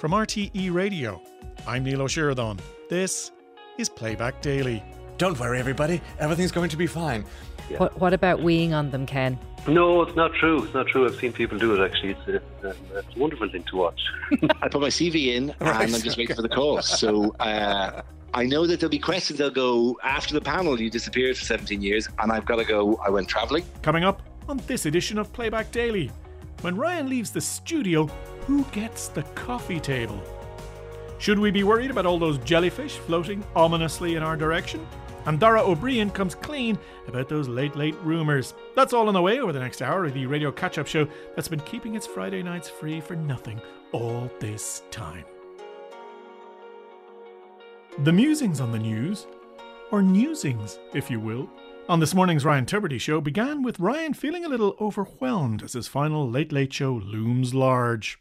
from RTE Radio. I'm Neil O'Sheridan. This is Playback Daily. Don't worry, everybody. Everything's going to be fine. Yeah. What, what about weeing on them, Ken? No, it's not true. It's not true. I've seen people do it. Actually, it's a, it's a wonderful thing to watch. I put my CV in, right. and I'm just waiting for the call. So uh, I know that there'll be questions. They'll go after the panel. You disappeared for 17 years, and I've got to go. I went travelling. Coming up on this edition of Playback Daily, when Ryan leaves the studio, who gets the coffee table? Should we be worried about all those jellyfish floating ominously in our direction? And Dara Ó Briain comes clean about those late, late rumours. That's all on the way over the next hour of the radio catch up show that's been keeping its Friday nights free for nothing all this time. The musings on the news, or newsings, if you will, on this morning's Ryan Tubridy show began with Ryan feeling a little overwhelmed as his final Late Late Show looms large.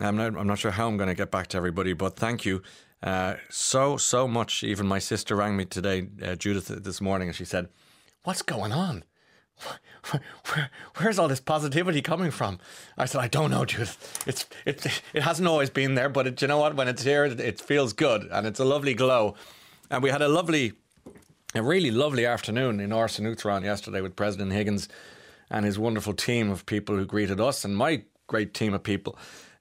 I'm not, I'm not sure how I'm going to get back to everybody, but thank you uh, so, so much. Even my sister rang me today, uh, Judith, this morning, and she said, What's going on? Where, where's all this positivity coming from? I said, I don't know, Judith. It's it it hasn't always been there, but it, you know what? When it's here, it, it feels good, and it's a lovely glow. And we had a lovely, a really lovely afternoon in an yesterday with President Higgins and his wonderful team of people who greeted us and my great team of people.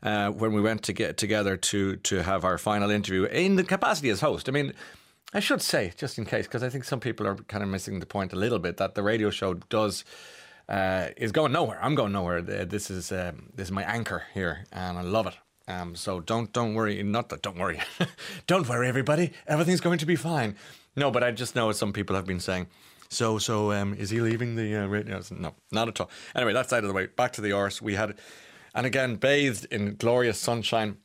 Uh, when we went to get together to to have our final interview in the capacity as host. I mean, I should say, just in case, because I think some people are kind of missing the point a little bit, that the radio show does. Uh, is going nowhere. I'm going nowhere. This is um, this is my anchor here, and I love it. Um, so don't don't worry. Not that don't worry. don't worry, everybody. Everything's going to be fine. No, but I just know some people have been saying. So so um, is he leaving the uh, radio? No, not at all. Anyway, that's out of the way. Back to the Áras. We had, and again bathed in glorious sunshine.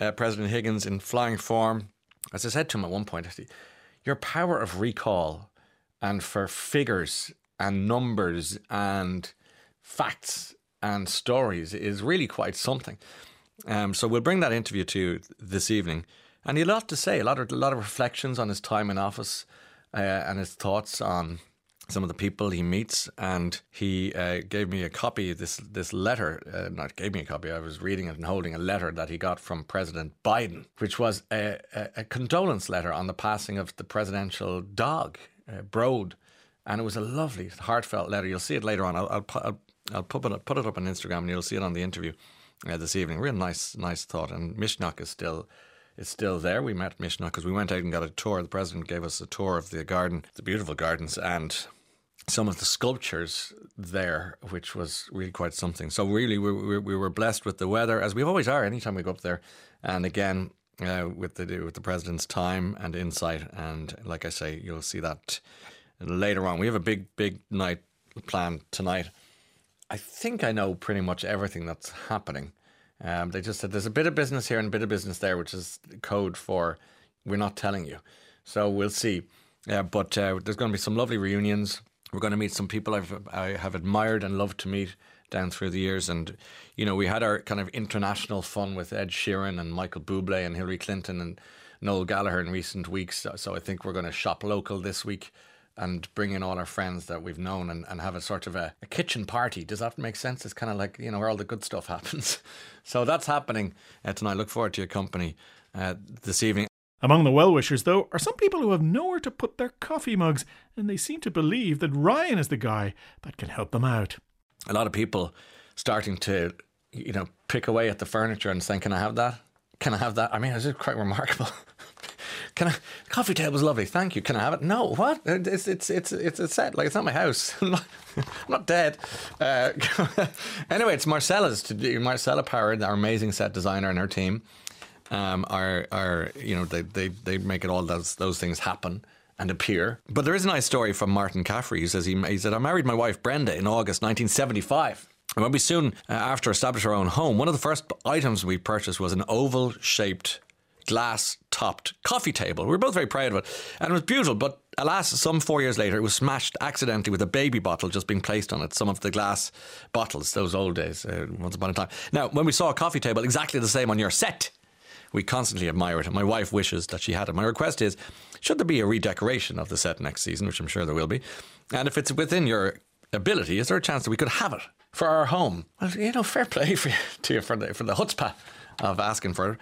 Uh, President Higgins in flying form. As I said to him at one point, your power of recall and for figures and numbers and facts and stories is really quite something. Um, so we'll bring that interview to you this evening, and he had a lot to say, a lot of a lot of reflections on his time in office uh, and his thoughts on some of the people he meets, and he uh, gave me a copy this this letter. Uh, not gave me a copy. I was reading it and holding a letter that he got from President Biden, which was a, a, a condolence letter on the passing of the presidential dog, uh, Bród, and it was a lovely, heartfelt letter. You'll see it later on. I'll I'll, I'll, I'll put it put it up on Instagram, and you'll see it on the interview uh, this evening. Real nice nice thought, and Misneach is still is still there. We met Misneach because we went out and got a tour. The president gave us a tour of the garden, the beautiful gardens, and some of the sculptures there, which was really quite something. So really, we, we, we were blessed with the weather, as we always are anytime we go up there. And again, uh, with the with the president's time and insight, and like I say, you'll see that later on. We have a big big night planned tonight. I think I know pretty much everything that's happening. Um, they just said there's a bit of business here and a bit of business there, which is code for we're not telling you. So we'll see. Uh, but uh, there's going to be some lovely reunions. We're going to meet some people I've I have admired and loved to meet down through the years, and you know we had our kind of international fun with Ed Sheeran and Michael Bublé and Hillary Clinton and Noel Gallagher in recent weeks. So, so I think we're going to shop local this week and bring in all our friends that we've known and, and have a sort of a, a kitchen party. Does that make sense? It's kind of like, you know, where all the good stuff happens. so that's happening uh, tonight. Look forward to your company uh, this evening. Among the well wishers, though, are some people who have nowhere to put their coffee mugs, and they seem to believe that Ryan is the guy that can help them out. A lot of people starting to, you know, pick away at the furniture and saying, Can I have that? Can I have that? I mean, it's just quite remarkable. Can I? Coffee table's lovely. Thank you. Can I have it? No. What? It's it's it's it's a set. Like it's not my house. I'm not, I'm not dead. Uh, anyway, it's Marcella's to do. Marcella Power, our amazing set designer, and her team um, are are you know they, they they make it all those those things happen and appear. But there is a nice story from Martin Caffrey who says he, he said I married my wife Brenda in August 1975. And when we soon uh, after established our own home, one of the first items we purchased was an oval shaped glass topped coffee table. We were both very proud of it. And it was beautiful, but alas, some four years later, it was smashed accidentally with a baby bottle just being placed on it. Some of the glass bottles, those old days, uh, once upon a time. Now, when we saw a coffee table exactly the same on your set, we constantly admire it, and my wife wishes that she had it. My request is should there be a redecoration of the set next season, which I'm sure there will be, and if it's within your ability, is there a chance that we could have it for our home? Well, you know, fair play for to you for the, for the chutzpah of asking for it.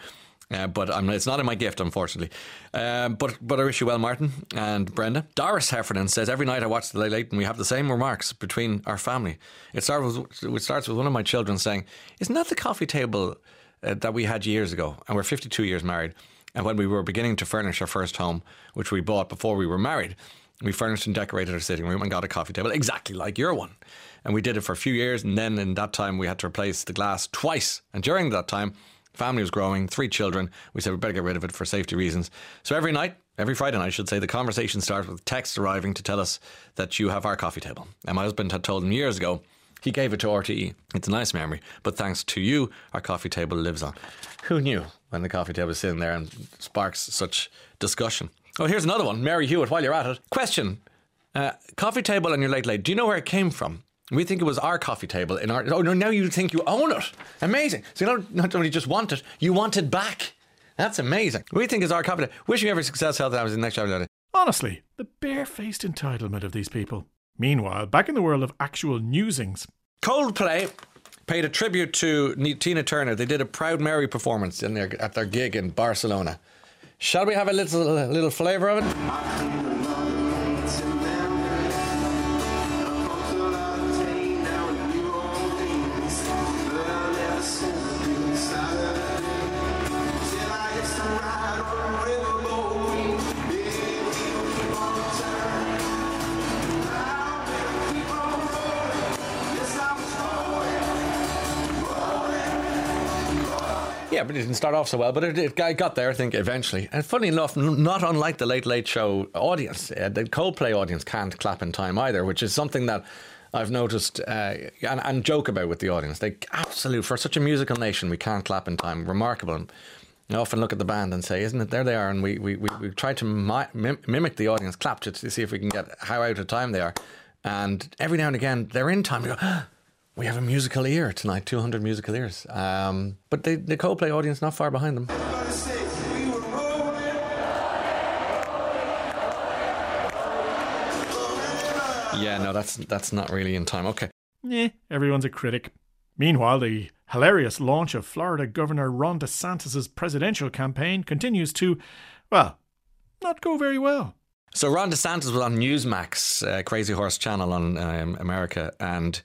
Uh, but I'm, it's not in my gift, unfortunately. Um, but but I wish you well, Martin and Brenda. Doris Heffernan says every night I watch the Late Late and we have the same remarks between our family. It starts with, it starts with one of my children saying, "Isn't that the coffee table uh, that we had years ago?" And we're 52 years married. And when we were beginning to furnish our first home, which we bought before we were married, we furnished and decorated our sitting room and got a coffee table exactly like your one. And we did it for a few years, and then in that time we had to replace the glass twice. And during that time Family was growing, three children. We said we better get rid of it for safety reasons. So every night, every Friday night, I should say, the conversation starts with texts arriving to tell us that you have our coffee table. And my husband had told him years ago he gave it to RTE. It's a nice memory, but thanks to you, our coffee table lives on. Who knew when the coffee table is sitting there and sparks such discussion? Oh, here's another one. Mary Hewitt, while you're at it. Question uh, Coffee table on your late late, do you know where it came from? We think it was our coffee table in our. Oh no! Now you think you own it. Amazing. So you don't not only just want it, you want it back. That's amazing. We think it's our coffee. Table. Wishing you every success, health, and happiness in the next chapter. Honestly, the barefaced entitlement of these people. Meanwhile, back in the world of actual newsings, Coldplay paid a tribute to Tina Turner. They did a Proud Mary performance in their, at their gig in Barcelona. Shall we have a little a little flavour of it? Didn't start off so well, but it, it got there, I think, eventually. And funny enough, not unlike the Late Late Show audience, uh, the Coldplay audience can't clap in time either, which is something that I've noticed uh, and, and, joke about with the audience. They absolute for such a musical nation, we can't clap in time. Remarkable. I often look at the band and say, "Isn't it? There they are." And we we, we, we try to mi- mimic the audience clap to, to see if we can get how out of time they are. And every now and again, they're in time. You go, we have a musical ear tonight, 200 musical ears. Um, but the, the Coldplay audience not far behind them. Yeah, no, that's that's not really in time. Okay. Yeah, everyone's a critic. Meanwhile, the hilarious launch of Florida Governor Ron DeSantis' presidential campaign continues to, well, not go very well. So Ron DeSantis was on Newsmax, uh, Crazy Horse channel on um, America, and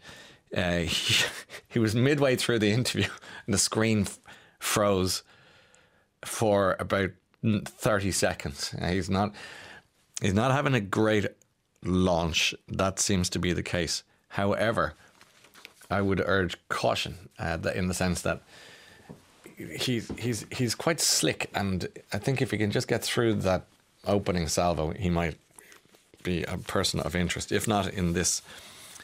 uh, he, he was midway through the interview and the screen f- froze for about 30 seconds. Uh, he's not he's not having a great launch. That seems to be the case. However, I would urge caution uh, in the sense that he's he's he's quite slick, and I think if he can just get through that opening salvo, he might be a person of interest. If not in this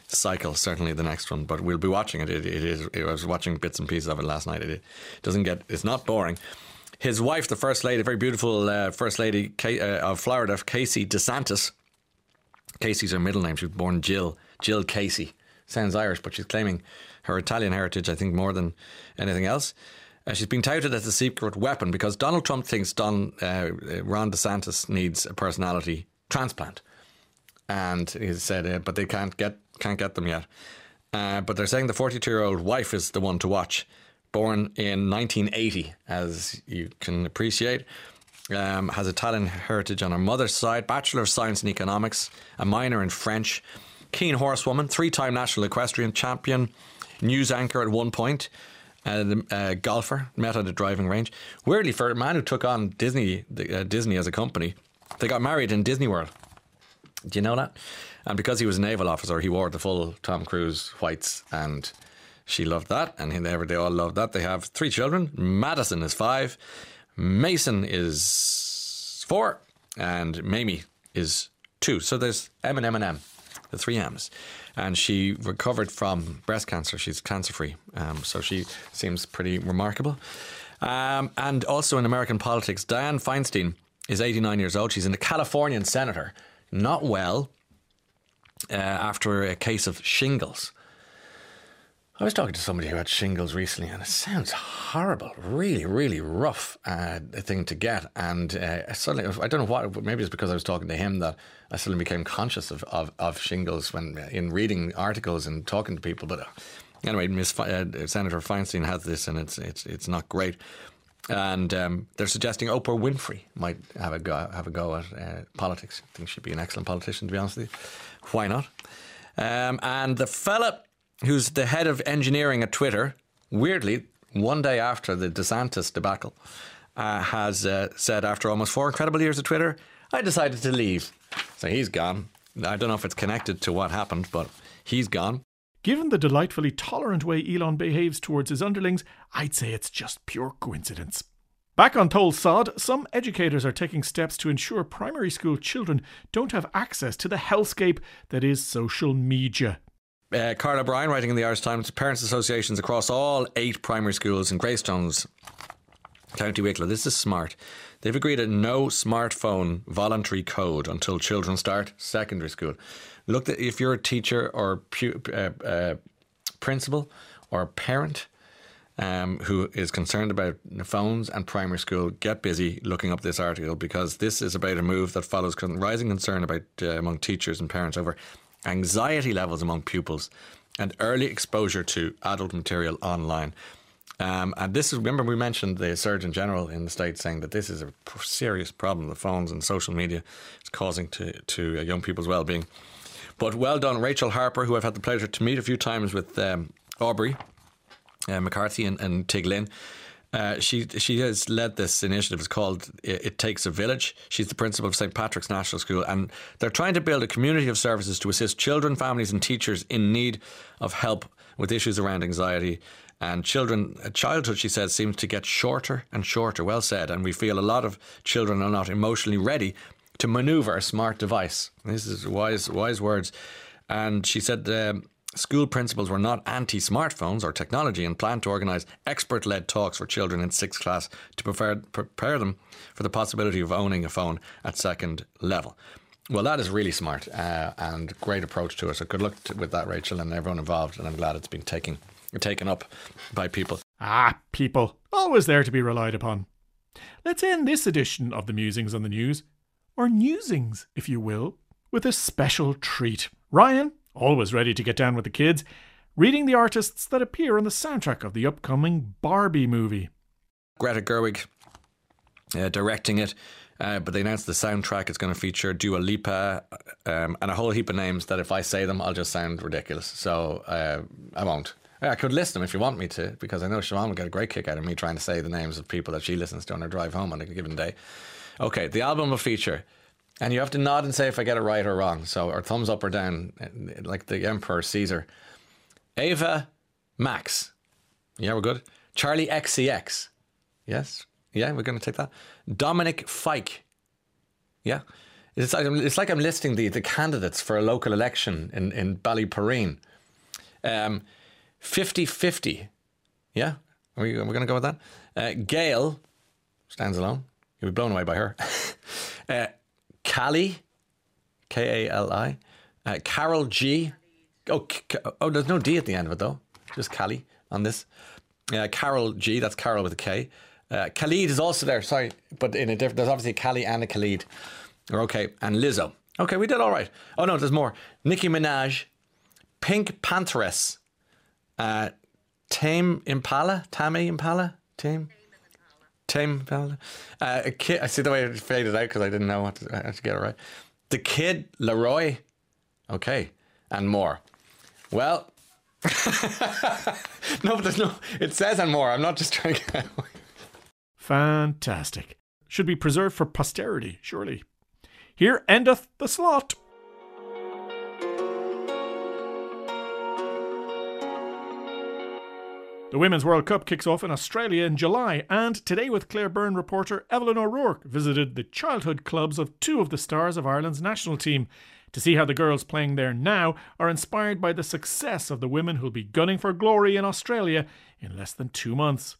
cycle, certainly the next one. But we'll be watching it. It, it is. I was watching bits and pieces of it last night. It, it doesn't get. It's not boring. His wife, the first lady, very beautiful uh, first lady uh, of Florida, Casey DeSantis. Casey's her middle name. She was born Jill. Jill Casey. Sounds Irish, but she's claiming her Italian heritage, I think, more than anything else. Uh, she's been touted as a secret weapon because Donald Trump thinks Don uh, Ron DeSantis needs a personality transplant, and he said, uh, but they can't get can't get them yet. Uh, but they're saying the 42 year old wife is the one to watch. Born in 1980, as you can appreciate. Um, has Italian heritage on her mother's side, Bachelor of Science in Economics, a minor in French, keen horsewoman, three time national equestrian champion, news anchor at one point, and a golfer, met at a driving range. Weirdly, for a man who took on Disney, uh, Disney as a company, they got married in Disney World. Do you know that? And because he was a naval officer, he wore the full Tom Cruise whites, and she loved that, and they, they all loved that. They have three children. Madison is five, Mason is four, and Mamie is two. So there's M and M and M, the three M's. And she recovered from breast cancer. She's cancer free, um, so she seems pretty remarkable. Um, and also in American politics, Dianne Feinstein is 89 years old. She's a Californian senator, not well, uh, after a case of shingles. I was talking to somebody who had shingles recently, and it sounds horrible, really, really rough uh, thing to get. And uh, suddenly, I don't know what, maybe it's because I was talking to him that I suddenly became conscious of, of, of shingles when in reading articles and talking to people. But uh, anyway, Miss uh, Senator Feinstein has this, and it's it's it's not great. And um, they're suggesting Oprah Winfrey might have a go, have a go at uh, politics. I think she'd be an excellent politician, to be honest with you. Why not? Um, and the fella who's the head of engineering at Twitter, weirdly, one day after the DeSantis debacle, uh, has uh, said after almost four incredible years of Twitter, I decided to leave. So he's gone. I don't know if it's connected to what happened, but he's gone. Given the delightfully tolerant way Elon behaves towards his underlings, I'd say it's just pure coincidence. Back on Tol Sod, some educators are taking steps to ensure primary school children don't have access to the hellscape that is social media. Uh, Carl O'Brien, writing in the Irish Times, parents' associations across all eight primary schools in Greystones, County Wicklow. This is smart. They've agreed a no smartphone voluntary code until children start secondary school. Look, if you're a teacher or pu- uh, uh, principal or parent um, who is concerned about phones and primary school, get busy looking up this article because this is about a move that follows rising concern about uh, among teachers and parents over anxiety levels among pupils and early exposure to adult material online. Um, and this is, remember, we mentioned the Surgeon General in the States saying that this is a serious problem, the phones and social media is causing to, to uh, young people's well being. But well done, Rachel Harper, who I've had the pleasure to meet a few times with um, Aubrey uh, McCarthy and, and Tiglin. Uh, she she has led this initiative. It's called it, it, Takes a Village. She's the principal of St Patrick's National School, and they're trying to build a community of services to assist children, families, and teachers in need of help with issues around anxiety and children. Childhood, she says, seems to get shorter and shorter. Well said, and we feel a lot of children are not emotionally ready to maneuver a smart device. This is wise, wise words. And she said school principals were not anti smartphones or technology and planned to organise expert led talks for children in sixth class to prepare, prepare them for the possibility of owning a phone at second level. Well, that is really smart uh, and great approach to it. So good luck to, with that, Rachel, and everyone involved. And I'm glad it's been taken taken up by people. Ah, people, always there to be relied upon. Let's end this edition of the Musings on the News or newsings, if you will, with a special treat. Ryan, always ready to get down with the kids, reading the artists that appear on the soundtrack of the upcoming Barbie movie. Greta Gerwig uh, directing it. Uh, but they announced the soundtrack is going to feature Dua Lipa um, and a whole heap of names that if I say them, I'll just sound ridiculous. So uh, I won't. I could list them if you want me to, because I know Siobhan would get a great kick out of me trying to say the names of people that she listens to on her drive home on a given day. Okay, the album will feature, and you have to nod and say if I get it right or wrong. So, or thumbs up or down, like the Emperor Caesar. Ava Max. Yeah, we're good. Charli XCX. Yes. Yeah, we're going to take that. Dominic Fike. Yeah. It's like, it's like I'm listing the, the candidates for a local election in, in Ballyporeen. Um, 50 50. Yeah? Are we, are we going to go with that? Uh, Gail stands alone. You'll be blown away by her. uh, Kali, K A L I. Uh, Karol G. Oh, oh, there's no D at the end of it though. Just Kali on this. Uh, Karol G. That's Carol with a K. Uh, Khalid is also there. Sorry, but in a different. There's obviously Kali and a Khalid. Okay, and Lizzo. Okay, we did all right. Oh no, there's more. Nicki Minaj, Pink Pantheress, uh, Tame Impala, Tame Impala, Tame. Tame Impala. Uh, a kid, I see the way it faded out because I didn't know what to, how to get it right. The Kid LAROI, Okay. And more. Well, no, but there's no, it says and more. I'm not just trying. Fantastic. Should be preserved for posterity, surely. Here endeth the slot. The Women's World Cup kicks off in Australia in July, and today, with Claire Byrne reporter Evelyn O'Rourke visited the childhood clubs of two of the stars of Ireland's national team to see how the girls playing there now are inspired by the success of the women who'll be gunning for glory in Australia in less than two months.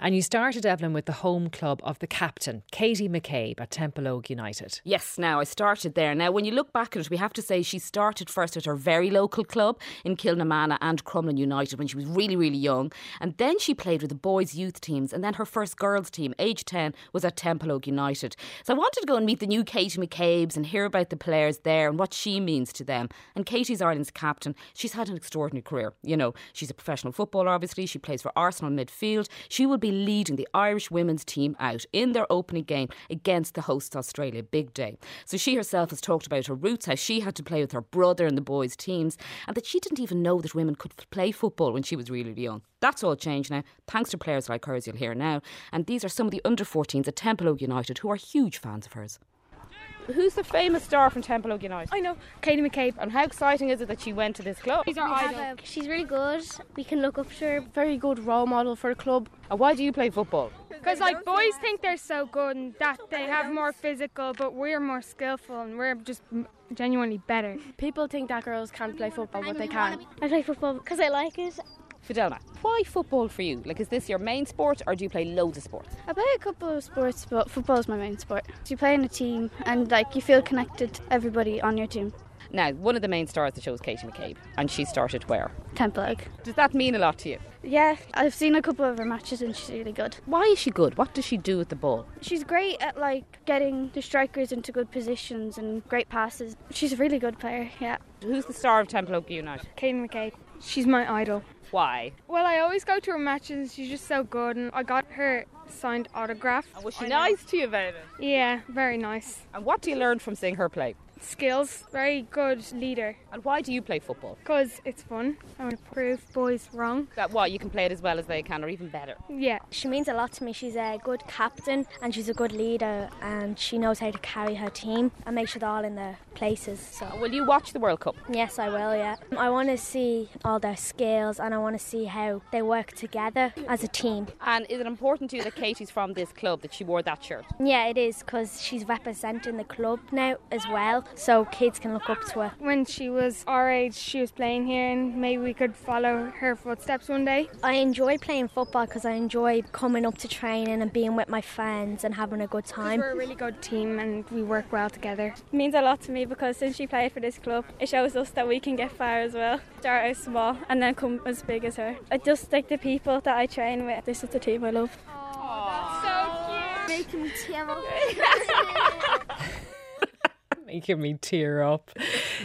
And you started, Evelyn, with the home club of the captain, Katie McCabe at Templeogue United. Yes, now I started there. Now, when you look back at it, we have to say she started first at her very local club in Kilnamanagh and Crumlin United when she was really, really young. And then she played with the boys' youth teams. And then her first girls' team, age 10, was at Templeogue United. So I wanted to go and meet the new Katie McCabes and hear about the players there and what she means to them. And Katie's Ireland's captain. She's had an extraordinary career. You know, she's a professional footballer, obviously. She plays for Arsenal midfield. She will be leading the Irish women's team out in their opening game against the host Australia. Big day. So she herself has talked about her roots, how she had to play with her brother in the boys' teams, and that she didn't even know that women could play football when she was really young. That's all changed now, thanks to players like hers you'll hear now. And these are some of the under 14s at Templeogue United who are huge fans of hers. Who's the famous star from Templeogue United? I know, Katie McCabe. And how exciting is it that she went to this club? She's our idol. She's really good. We can look up to her. Very good role model for the club. And why do you play football? Because like boys think they're so good and that they have more physical, but we're more skillful and we're just genuinely better. People think that girls can't play football, but they can. I play football because I like it. Fidelma, why football for you? Like, is this your main sport or do you play loads of sports? I play a couple of sports, but football is my main sport. So you play in a team and like you feel connected to everybody on your team. Now, one of the main stars of the show is Katie McCabe, and she started where? Templeogue. Does that mean a lot to you? Yeah, I've seen a couple of her matches and she's really good. Why is she good? What does she do with the ball? She's great at like getting the strikers into good positions and great passes. She's a really good player, yeah. Who's the star of Templeogue United? Katie McCabe. She's my idol. Why? Well, I always go to her matches and she's just so good and I got her signed autograph. And was she nice to you about it? Yeah, very nice. And what do you learn from seeing her play? Skills, very good leader. And why do you play football? Because it's fun. I want to prove boys wrong. That what, you can play it as well as they can or even better? Yeah. She means a lot to me. She's a good captain and she's a good leader and she knows how to carry her team and make sure they're all in their places. So Will you watch the World Cup? Yes, I will, yeah. I want to see all their skills and I want to see how they work together as a team. And is it important to you that Katie's from this club, that she wore that shirt? Yeah, it is because she's representing the club now as well, so kids can look up to her. When she was our age, she was playing here, and maybe we could follow her footsteps one day. I enjoy playing football because I enjoy coming up to training and being with my friends and having a good time. We're a really good team and we work well together. It means a lot to me because since she played for this club, it shows us that we can get far as well. Start out small and then come as big as her. I just like the people that I train with. This is the team I love. So cute. Making me tear up. Making me tear up.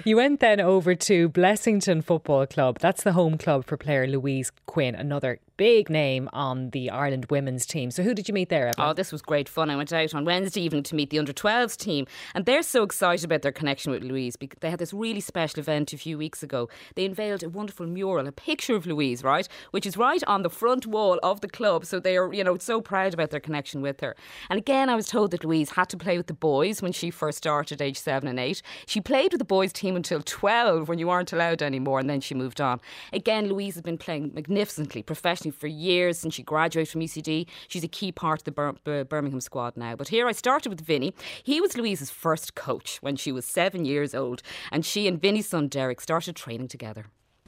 You went then over to Blessington Football Club. That's the home club for player Louise Quinn, another big name on the Ireland women's team. So who did you meet there? Oh, this was great fun. I went out on Wednesday evening to meet the under 12s team, and they're so excited about their connection with Louise because they had this really special event a few weeks ago. They unveiled a wonderful mural, a picture of Louise, right, which is right on the front wall of the club. So they are, you know, so proud about their connection with her. And again, I was told that Louise had to play with the boys when she first started, age seven and eight. She played with the boys team until 12 when you aren't allowed anymore, and then she moved on. Again, Louise has been playing magnificently, professionally for years since she graduated from UCD. She's a key part of the Bir- Bir- Birmingham squad now. But here I started with Vinny. He was Louise's first coach when she was seven years old, and she and Vinny's son Derek started training together.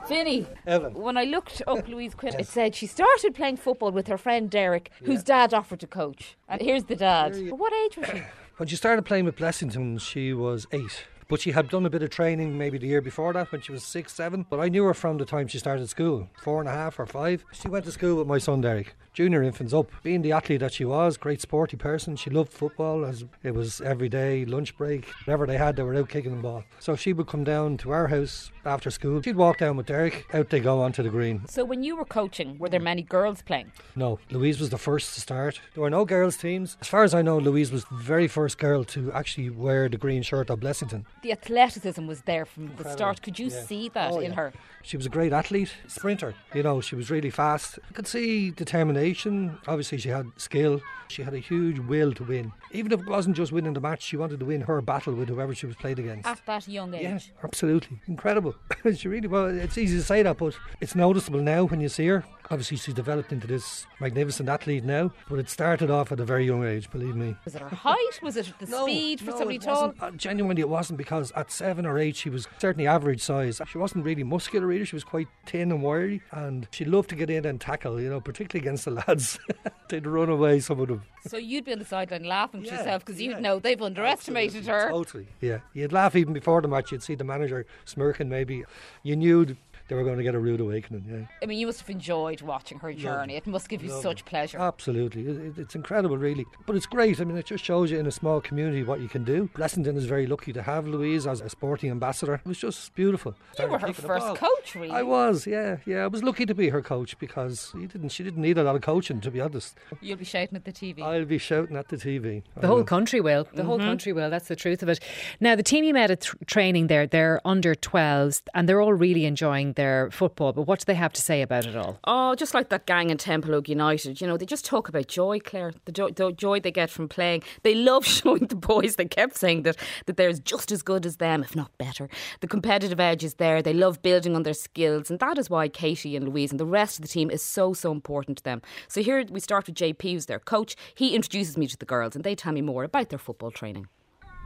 Vinny, Evan. when I looked up Louise Quinn, it said she started playing football with her friend Derek, whose dad offered to coach. And here's the dad. But what age was she? When she started playing with Blessington, she was eight. But she had done a bit of training maybe the year before that when she was six, seven. But I knew her from the time she started school, four and a half or five. She went to school with my son Derek, junior infants up. Being the athlete that she was, great sporty person, she loved football as it was every day, lunch break, whatever they had, they were out kicking the ball. So she would come down to our house after school. She'd walk down with Derek, out they go onto the green. So when you were coaching, were there many girls playing? No, Louise was the first to start. There were no girls' teams. As far as I know, Louise was the very first girl to actually wear the green shirt of Blessington. The athleticism was there from the start. Could you Yeah. see that Oh, in yeah. her? She was a great athlete, sprinter. You know, she was really fast. I could see determination. Obviously, she had skill. She had a huge will to win. Even if it wasn't just winning the match, she wanted to win her battle with whoever she was played against. At that young age. Yeah, absolutely. Incredible. she really, well, it's easy to say that, but it's noticeable now when you see her. Obviously, she's developed into this magnificent athlete now, but it started off at a very young age, believe me. Was it her height? Was it the speed for no, somebody tall? Uh, genuinely, it wasn't because at seven or eight, she was certainly average size. She wasn't really muscular either. She was quite thin and wiry, and she loved to get in and tackle. You know, particularly against the lads. They'd run away, some of them. So you'd be on the sideline laughing to Yeah, yourself because you'd yeah. know they've underestimated her. Totally. Yeah, you'd laugh even before the match. You'd see the manager smirking. Maybe you knew they were going to get a rude awakening. Yeah. I mean, you must have enjoyed watching her journey. It must give you Lovely. such pleasure. Absolutely, it, it's incredible, really. But it's great. I mean, it just shows you in a small community what you can do. Blessington is very lucky to have Louise as a sporting ambassador. It was just beautiful. you were her first coach, really. I was, yeah, yeah. I was lucky to be her coach because he didn't. She didn't need a lot of coaching, to be honest. You'll be shouting at the TV. I'll be shouting at the TV. I The whole will. country will. The whole mm-hmm. country will. That's the truth of it. Now, the team you met at th- training there, they're under 12s and they're all really enjoying their football. But what do they have to say about it all? Oh, just like that gang in Templeogue United. You know, they just talk about joy, Claire. The, jo- the joy they get from playing. They love showing the boys. They kept saying that that they're just as good as them, if not better. The competitive edge is there. They love building on their skills, and that is why Katie and Louise and the rest of the team is so so important to them. So here we start with JP, who's their coach. He introduces me to the girls, and they tell me more about their football training.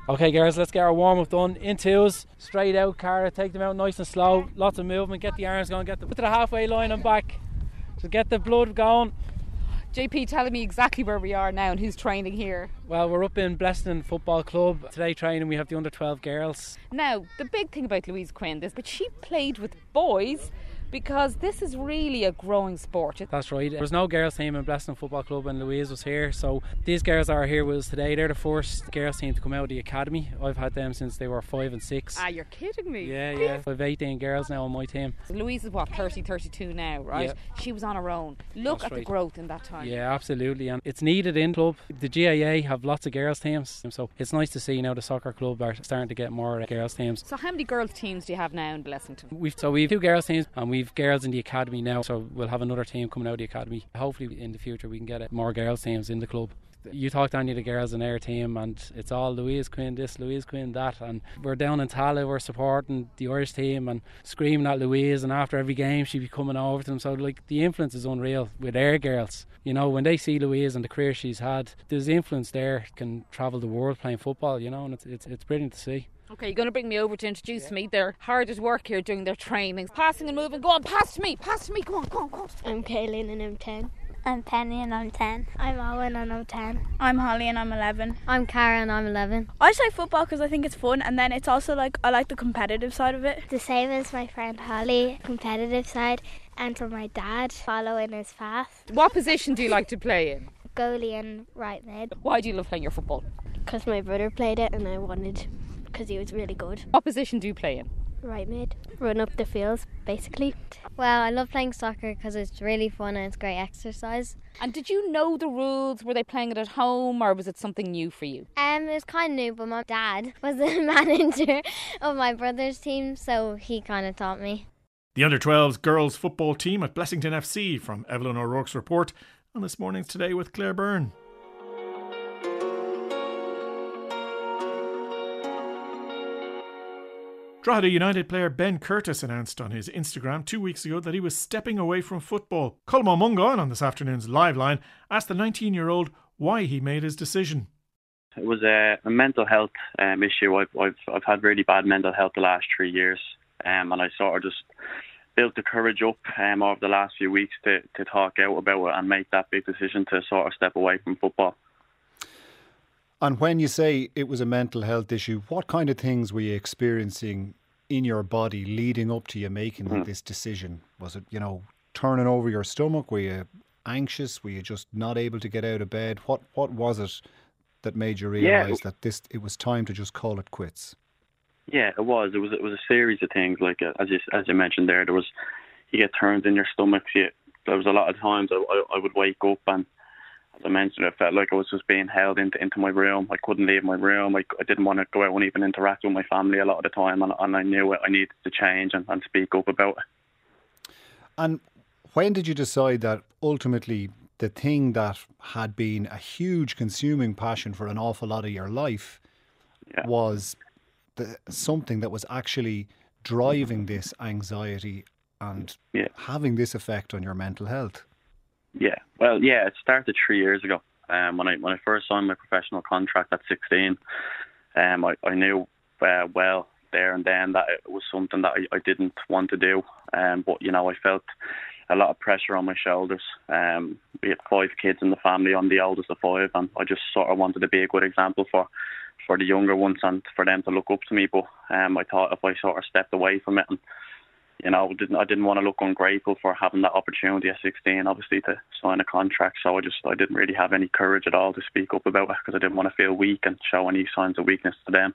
Okay, girls, let's get our warm up done. In twos, straight out, Cara, take them out nice and slow. Lots of movement, get the arms going, get them Put to the halfway line and back. So get the blood going. JP telling me exactly where we are now and who's training here. Well, we're up in Bleston Football Club. Today training we have the under 12 girls. Now, the big thing about Louise Quinn is that she played with boys because this is really a growing sport. That's right. There was no girls team in Bleston Football Club when Louise was here. So these girls are here with us today. They're the first girls team to come out of the academy. I've had them since they were five and six. Ah, you're kidding me. Yeah, yeah. I've 18 girls now on my team. Louise is what, 30, 32 now, right? Yeah. She was on her own. Look That's at the growth in that time. Yeah, absolutely, and it's needed in club. The GAA have lots of girls teams, so it's nice to see you now the soccer club are starting to get more girls teams. So, how many girls' teams do you have now in Blessington? We've so we've two girls teams and we've girls in the academy now. So we'll have another team coming out of the academy. Hopefully, in the future, we can get more girls teams in the club. You talked to any of the girls in our team, and it's all Louise Quinn this, Louise Quinn that, and we're down in Tallaght. We're supporting the Irish team and screaming at Louise. And after every game, she'd be coming over to them. So like the influence is unreal with our girls. You know, when they see Louise and the career she's had, there's influence there. Can travel the world playing football. You know, and it's it's, it's brilliant to see. Okay, you're going to bring me over to introduce me. They're hard at work here doing their trainings, Passing and moving. Go on, pass to me. Pass to me. Go on, go on, go on. I'm Kaylin and I'm 10. I'm Penny and I'm 10. I'm Owen and I'm 10. I'm Holly and I'm 11. I'm Cara and I'm 11. I just like football because I think it's fun and then it's also like I like the competitive side of it. The same as my friend Holly, competitive side, and for my dad, following his path. What position do you like to play in? Goalie and right mid. Why do you love playing your football? Because my brother played it and I wanted, because he was really good. What position do you play in? Right mid. Run up the fields, basically. Well, I love playing soccer because it's really fun and it's great exercise. And did you know the rules? Were they playing it at home or was it something new for you? Um, it was kind of new, but my dad was the manager of my brother's team, so he kind of taught me. The under 12s girls football team at Blessington FC from Evelyn O'Rourke's report on this morning's Today with Claire Byrne. Drogheda United player Ben Curtis announced on his Instagram two weeks ago that he was stepping away from football. Colm Mongáin on this afternoon's live line asked the 19 year old why he made his decision. It was a, a mental health um, issue. I've, I've I've had really bad mental health the last three years, um, and I sort of just built the courage up um, over the last few weeks to, to talk out about it and make that big decision to sort of step away from football. And when you say it was a mental health issue, what kind of things were you experiencing in your body leading up to you making Mhm. this decision? Was it, you know, turning over your stomach? Were you anxious? Were you just not able to get out of bed? What What was it that made you Yeah. realise that this it was time to just call it quits? Yeah, it was. It was. It was a series of things. Like uh, as you as you mentioned there, there was you get turns in your stomach. You, there was a lot of times I, I, I would wake up and, I mentioned, it felt like I was just being held into into my room. I couldn't leave my room. I, I didn't want to go out and even interact with my family a lot of the time, and, and I knew it. I needed to change and, and speak up about it. And when did you decide that ultimately the thing that had been a huge consuming passion for an awful lot of your life was the, something that was actually driving this anxiety and having this effect on your mental health? Yeah, well, yeah, it started three years ago. Um, when I when I first signed my professional contract at 16, um, I, I knew uh, well there and then that it was something that I, I didn't want to do. Um, but you know, I felt a lot of pressure on my shoulders. Um, we had five kids in the family. I'm the oldest of five, and I just sort of wanted to be a good example for for the younger ones and for them to look up to me. But um, I thought if I sort of stepped away from it and you know, didn't I didn't want to look ungrateful for having that opportunity at 16, obviously to sign a contract. So I just I didn't really have any courage at all to speak up about it because I didn't want to feel weak and show any signs of weakness to them.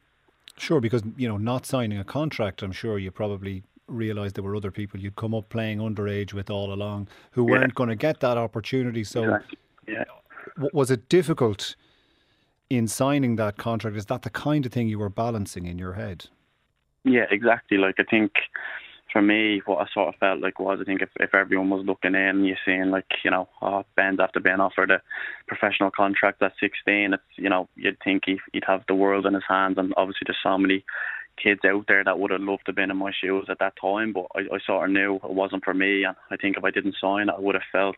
Sure, because you know, not signing a contract, I'm sure you probably realised there were other people you'd come up playing underage with all along who weren't going to get that opportunity. So, exactly. yeah, was it difficult in signing that contract? Is that the kind of thing you were balancing in your head? Yeah, exactly. Like I think for me, what I sort of felt like was I think if, if everyone was looking in and you're seeing like, you know, oh, Ben's after being offered a professional contract at 16, it's, you know, you'd think he, he'd have the world in his hands. And obviously there's so many kids out there that would have loved to have been in my shoes at that time. But I, I sort of knew it wasn't for me. And I think if I didn't sign, I would have felt,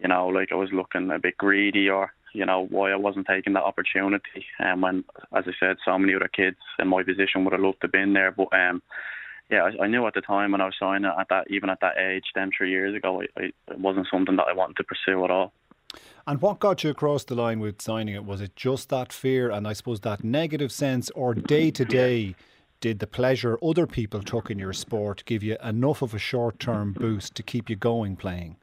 you know, like I was looking a bit greedy or, you know, why I wasn't taking that opportunity. And um, when, as I said, so many other kids in my position would have loved to have been there. But, um, yeah, I, I, knew at the time when I was signing at that, even at that age, then three years ago, I, I, it wasn't something that I wanted to pursue at all. And what got you across the line with signing it? Was it just that fear and I suppose that negative sense, or day to day, did the pleasure other people took in your sport give you enough of a short term boost to keep you going playing?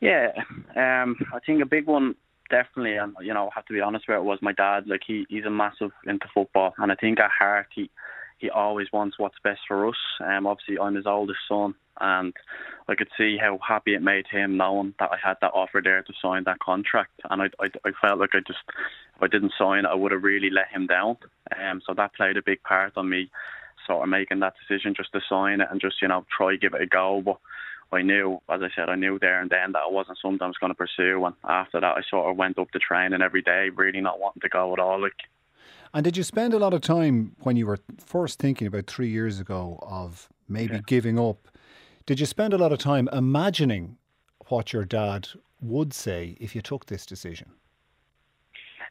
Yeah, um, I think a big one definitely, and you know, I have to be honest about it, was my dad. Like he, he's a massive into football, and I think at heart he he always wants what's best for us. Um, obviously, I'm his oldest son, and I could see how happy it made him knowing that I had that offer there to sign that contract. And I, I, I felt like I just, if I didn't sign I would have really let him down. Um, so that played a big part on me sort of making that decision just to sign it and just, you know, try give it a go. But I knew, as I said, I knew there and then that it wasn't something I was going to pursue. And after that, I sort of went up to training every day, really not wanting to go at all. Like, and did you spend a lot of time when you were first thinking about three years ago of maybe yeah. giving up? Did you spend a lot of time imagining what your dad would say if you took this decision?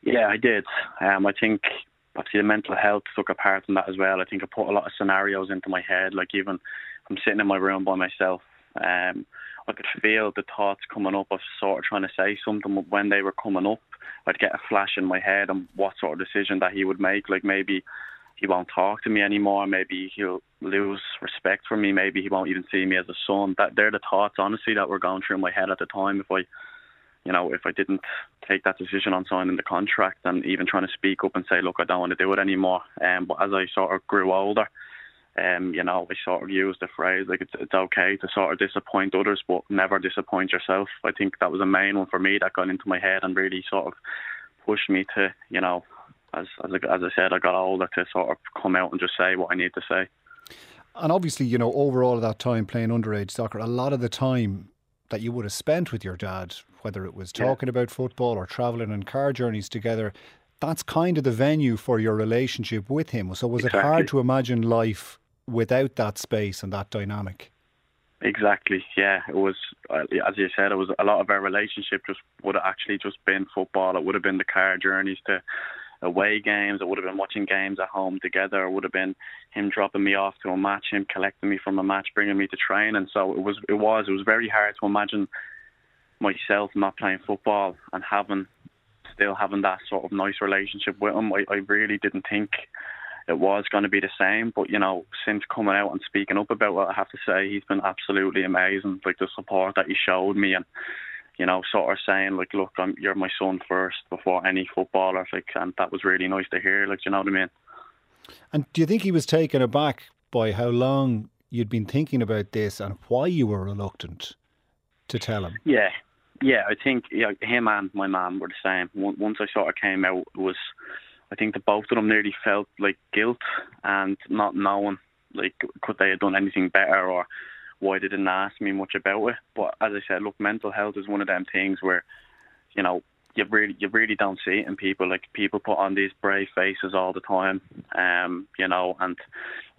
Yeah, I did. Um, I think obviously the mental health took a part in that as well. I think I put a lot of scenarios into my head. Like even I'm sitting in my room by myself. Um, I could feel the thoughts coming up of sort of trying to say something but when they were coming up. I'd get a flash in my head on what sort of decision that he would make. Like maybe he won't talk to me anymore. Maybe he'll lose respect for me. Maybe he won't even see me as a son. That they're the thoughts, honestly, that were going through my head at the time. If I, you know, if I didn't take that decision on signing the contract and even trying to speak up and say, look, I don't want to do it anymore. Um, but as I sort of grew older, um, you know, we sort of use the phrase like it's it's okay to sort of disappoint others, but never disappoint yourself. I think that was a main one for me that got into my head and really sort of pushed me to, you know, as as I, as I said, I got older to sort of come out and just say what I need to say. And obviously, you know, over all of that time playing underage soccer, a lot of the time that you would have spent with your dad, whether it was talking yeah. about football or travelling on car journeys together, that's kind of the venue for your relationship with him. So was exactly. it hard to imagine life without that space and that dynamic. Exactly. Yeah, it was uh, as you said. It was a lot of our relationship just would have actually just been football. It would have been the car journeys to away games. It would have been watching games at home together. It would have been him dropping me off to a match, him collecting me from a match, bringing me to train. And so it was. It was. It was very hard to imagine myself not playing football and having still having that sort of nice relationship with him. I, I really didn't think it was going to be the same. But you know, since coming out and speaking up about it, I have to say he's been absolutely amazing. Like the support that he showed me, and you know, sort of saying like, "Look, I'm, you're my son first before any footballer." Like, and that was really nice to hear. Like, you know what I mean? And do you think he was taken aback by how long you'd been thinking about this and why you were reluctant to tell him? Yeah, yeah. I think yeah, him and my mum were the same. Once I sort of came out, it was I think that both of them nearly felt like guilt and not knowing like could they have done anything better or why they didn't ask me much about it. But as I said, look, mental health is one of them things where, you know, you really you really don't see it in people. Like people put on these brave faces all the time. Um, you know, and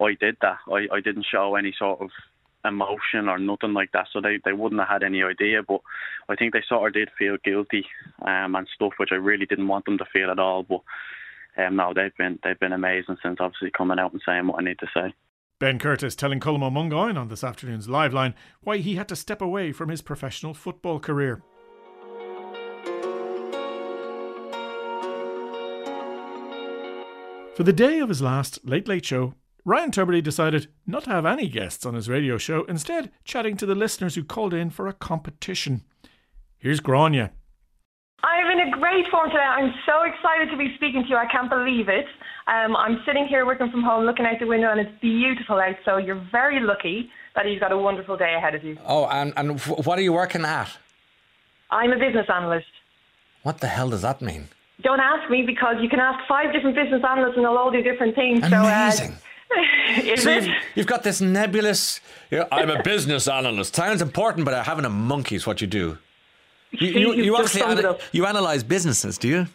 I did that. I, I didn't show any sort of emotion or nothing like that. So they, they wouldn't have had any idea. But I think they sort of did feel guilty um, and stuff, which I really didn't want them to feel at all. But um, no, they've been they've been amazing since obviously coming out and saying what I need to say. Ben Curtis telling Colm Mongáin on this afternoon's live line why he had to step away from his professional football career. For the day of his last Late Late Show, Ryan Tubridy decided not to have any guests on his radio show, instead, chatting to the listeners who called in for a competition. Here's Grania. I'm in a great form today. I'm so excited to be speaking to you. I can't believe it. Um, I'm sitting here working from home, looking out the window, and it's beautiful out. So you're very lucky that you've got a wonderful day ahead of you. Oh, and, and what are you working at? I'm a business analyst. What the hell does that mean? Don't ask me because you can ask five different business analysts and they'll all do different things. Amazing. So, uh, is so it? you've, you've got this nebulous. You know, I'm a business analyst. Sounds important, but having a monkey is what you do. You, you, you just obviously summed it ana- you analyze businesses, do you?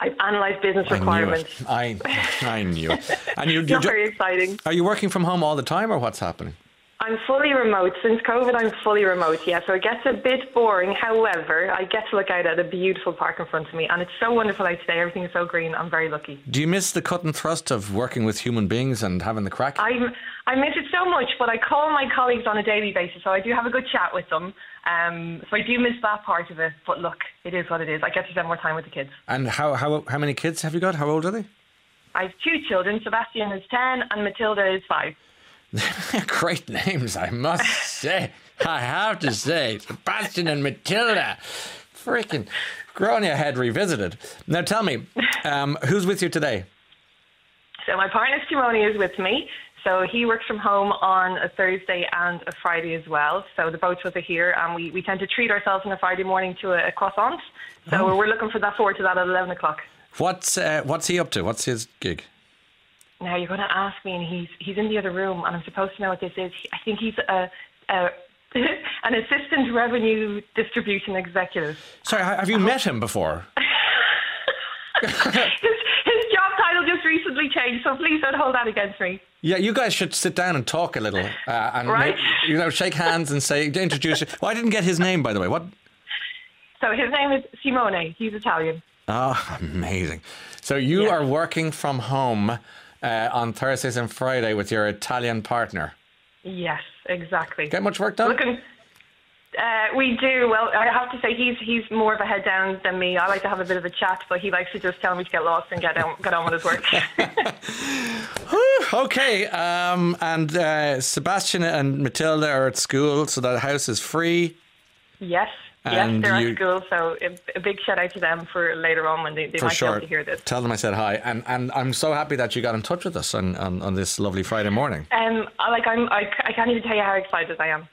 I analyse business I requirements. it. I I knew. And you, you not very exciting. are you working from home all the time, or what's happening? I'm fully remote. Since COVID, I'm fully remote, yeah, so it gets a bit boring. However, I get to look out at a beautiful park in front of me, and it's so wonderful out today. Everything is so green. I'm very lucky. Do you miss the cut and thrust of working with human beings and having the crack? I'm, I miss it so much, but I call my colleagues on a daily basis, so I do have a good chat with them. Um, so I do miss that part of it. But look, it is what it is. I get to spend more time with the kids. And how how how many kids have you got? How old are they? I have two children. Sebastian is 10 and Matilda is 5. Great names, I must say. I have to say, Sebastian and Matilda. Freaking Gronia head revisited. Now tell me, um, who's with you today? So my partner Simone is with me. So he works from home on a Thursday and a Friday as well. So the both of us are here, and we, we tend to treat ourselves on a Friday morning to a, a croissant. So Oh. we're looking for that forward to that at 11 o'clock. What's uh, what's he up to? What's his gig? Now you're going to ask me, and he's he's in the other room, and I'm supposed to know what this is. I think he's a, a an assistant revenue distribution executive. Sorry, have you met him before? his, his job title just recently changed, so please don't hold that against me. Yeah, you guys should sit down and talk a little, uh, and Right. you know, shake hands and say, introduce. Well, I didn't get his name, by the way. What? So his name is Simone. He's Italian. Oh, amazing! So you are working from home uh, on Thursdays and Friday with your Italian partner. Yes, exactly. Get much work done? Looking, uh, we do. Well, I have to say he's he's more of a head down than me. I like to have a bit of a chat, but he likes to just tell me to get lost and get on, get on with his work. Okay, um, and uh, Sebastian and Matilda are at school, so that house is free. yes, And yes, they're you- at school, so a, big shout out to them for later on when they, they might be able to hear this. Tell them I said hi, and and I'm so happy that you got in touch with us on, on, on this lovely Friday morning. Um, like I'm, I, I can't even tell you how excited I am,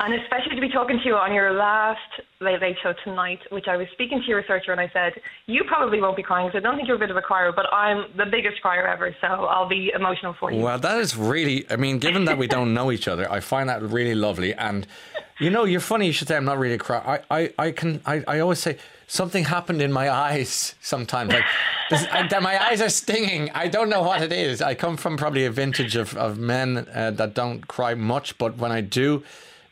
and especially to be talking to you on your last late late show tonight, which I was speaking to your researcher and I said you probably won't be crying because I don't think you're a bit of a crier, but I'm the biggest crier ever, so I'll be emotional for you. Well, that is really, I mean, given that we don't know each other, I find that really lovely. And, you know, you're funny you should say I'm not really a cry. I, I, I can, I, I always say something happened in my eyes sometimes. Like, this, I, my eyes are stinging. I don't know what it is. I come from probably a vintage of, of men uh, that don't cry much, but when I do,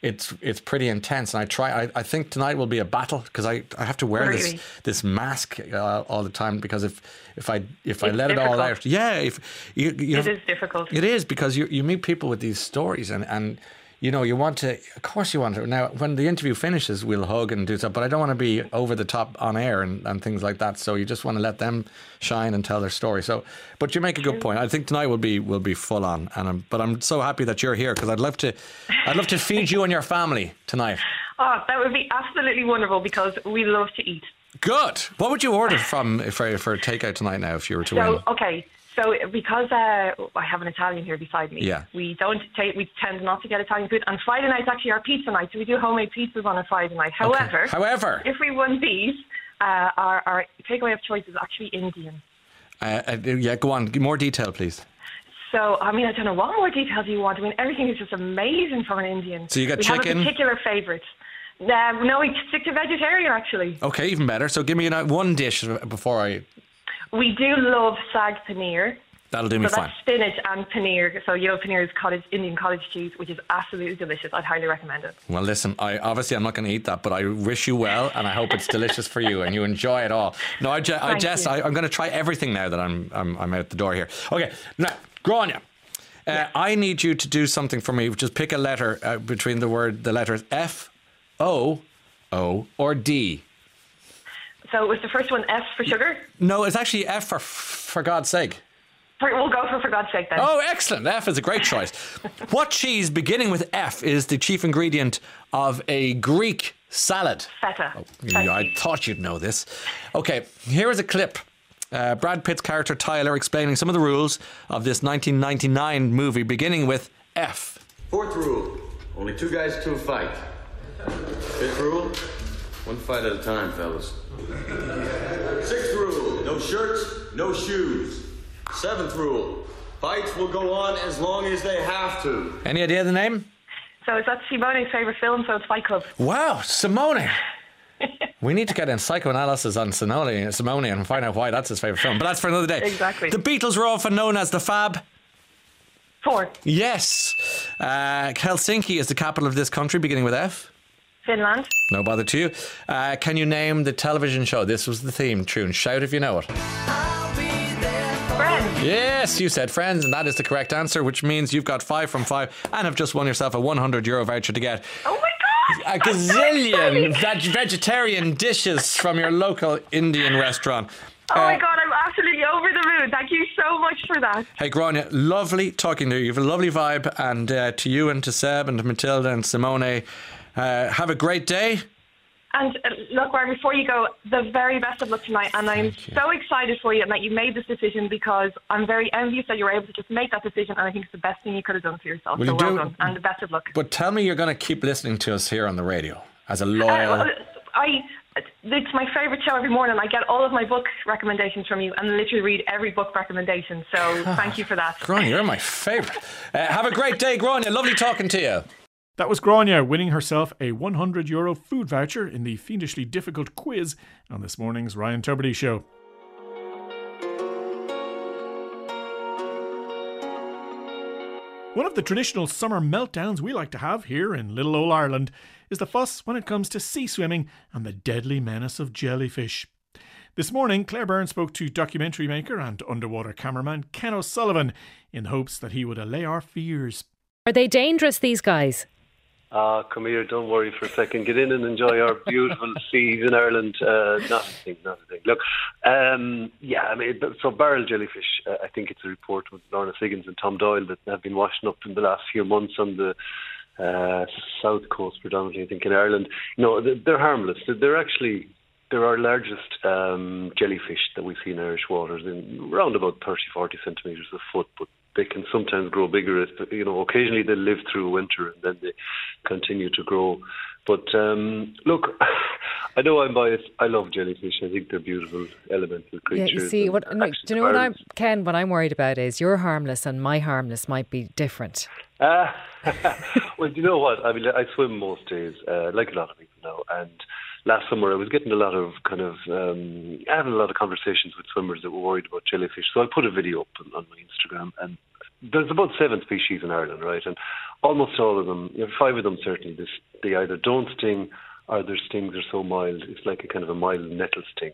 it's it's pretty intense, and I try. I, I think tonight will be a battle because I, I have to wear Really? this this mask uh, all the time because if if I if I It's let it all out, yeah, if you, you It know, is difficult. it is because you you meet people with these stories and and you know you want to of course you want to. Now when the interview finishes we'll hug and do stuff but I don't want to be over the top on air and, and things like that so you just want to let them shine and tell their story. So but you make a good point. I think tonight will be will be full on and I'm, but I'm so happy that you're here because I'd love to I'd love to feed you and your family tonight. Oh, that would be absolutely wonderful because we love to eat. good. What would you order from for for takeout tonight now if you were to So win? okay, so because uh, I have an Italian here beside me, Yeah. we don't take we tend not to get Italian food. And Friday night's actually our pizza night, so we do homemade pizzas on a Friday night. However, However. if we won these, uh, our our takeaway of choice is actually Indian. uh, uh, yeah go on more detail please So I mean, I don't know what more details you want. I mean, everything is just amazing from an Indian. So you got we chicken? have a particular favourite. Uh, no, we stick to vegetarian actually. okay even better so give me an- one dish before I We do love sag paneer. that'll do me so fine that's spinach and paneer. So you know, paneer is cottage Indian cottage cheese, which is absolutely delicious. I'd highly recommend it. Well, listen, I obviously I'm not going to eat that, but I wish you well, and I hope it's delicious for you and you enjoy it all. No, I, I you. I, I'm going to try everything now that I'm I'm, I'm out the door here. Okay, now, Grania, uh, I need you to do something for me. Just pick a letter uh, between the word the letters F, O, O, or D. So it was the first one F for sugar? No, it's actually F for for God's sake. We'll go for for God's sake then. Oh, excellent. F is a great choice. what cheese beginning with F is the chief ingredient of a Greek salad? Feta. Oh, yeah, I thought you'd know this. Okay, here is a clip. Uh, Brad Pitt's character Tyler explaining some of the rules of this 1999 movie, beginning with F. Fourth rule only two guys to a fight. Fifth rule one fight at a time, fellas. Sixth rule no shirts, no shoes. Seventh rule fights will go on as long as they have to. Any idea of the name? So is that Simone's favourite film? So it's Fight Club. Wow, Simone. we need to get in psychoanalysis on Simone, Simone and find out why that's his favourite film. But that's for another day. Exactly. The Beatles were often known as the Fab. Four. Yes. Uh, Helsinki is the capital of this country, beginning with F. Finland. No bother to you. Uh, can you name the television show? This was the theme tune. Shout if you know it. Friends. Yes, you said friends, and that is the correct answer, which means you've got five from five and have just won yourself a 100 euro voucher to get. Oh my God! A gazillion veg- vegetarian dishes from your local Indian restaurant. Oh my Uh, God, I'm absolutely over the moon. Thank you so much for that. Hey, Grania, lovely talking to you. You have a lovely vibe, and uh, to you and to Seb and to Matilda and Simone, uh, have a great day. And uh, look, Ryan, before you go, the very best of luck tonight. And I'm so excited for you and that you made this decision because I'm very envious that you were able to just make that decision. And I think it's the best thing you could have done for yourself. Will so you well do- done. And the best of luck. But tell me you're going to keep listening to us here on the radio as a Uh, loyal. well, I. It's my favourite show every morning. I get all of my book recommendations from you and literally read every book recommendation. So thank you for that. Grania, you're my favourite. Uh, have a great day, Grania. Lovely talking to you. That was Grania winning herself a 100 euro food voucher in the fiendishly difficult quiz on this morning's Ryan Tubridy Show. One of the traditional summer meltdowns we like to have here in little old Ireland is the fuss when it comes to sea swimming and the deadly menace of jellyfish. This morning, Claire Byrne spoke to documentary maker and underwater cameraman Ken O'Sullivan in hopes that he would allay our fears. Are they dangerous, these guys? Ah, come here, don't worry for a second. Get in and enjoy our beautiful seas in Ireland. Uh, not a thing, not a thing. Look, um, yeah, I mean, so barrel jellyfish, uh, I think it's a report with Lorna Siggins and Tom Doyle that have been washing up in the last few months on the uh, south coast, predominantly, I think, in Ireland. No, they're, they're harmless. They're, they're actually. They're our largest um, jellyfish that we see in Irish waters, in around about 30, 40 centimetres a foot, but they can sometimes grow bigger. You know, occasionally they live through winter and then they continue to grow. But um, look, I know I'm biased. I love jellyfish. I think they're beautiful elemental creatures. Yeah, you see, what, no, do you know what I'm, Ken? What I'm worried about is you're harmless and my harmless might be different. Ah, well, do you know what? I mean, I swim most days, uh, like a lot of people now. And last summer, I was getting a lot of kind of um, having a lot of conversations with swimmers that were worried about jellyfish. So I put a video up on, on my Instagram, and there's about seven species in Ireland, right? And almost all of them, you know, five of them certainly, this, they either don't sting or their stings are so mild. It's like a kind of a mild nettle sting.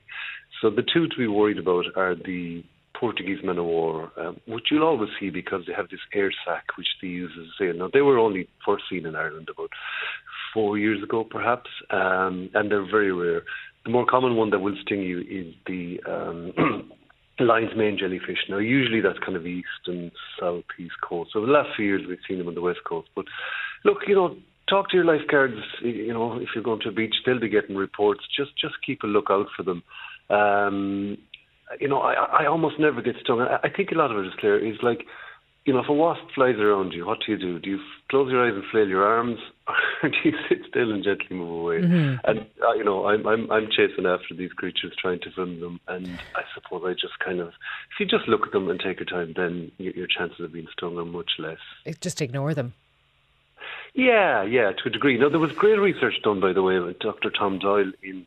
So the two to be worried about are the Portuguese men of war, um, which you'll always see because they have this air sac which they use as a sail. Now they were only first seen in Ireland about four years ago, perhaps, um, and they're very rare. The more common one that will sting you is the um, lion's mane jellyfish. Now usually that's kind of east and southeast coast. So the last few years we've seen them on the west coast. But look, you know, talk to your lifeguards. You know, if you're going to a beach, they'll be getting reports. Just just keep a lookout for them. Um, you know, I, I almost never get stung. I, I think a lot of it is clear. Is like, you know, if a wasp flies around you, what do you do? Do you f- close your eyes and flail your arms, or do you sit still and gently move away? Mhm. And uh, you know, I'm I'm I'm chasing after these creatures, trying to film them, and I suppose I just kind of, if you just look at them and take your time, then your, your chances of being stung are much less. Just ignore them. Yeah, yeah, to a degree. Now, there was great research done, by the way, with Dr. Tom Doyle in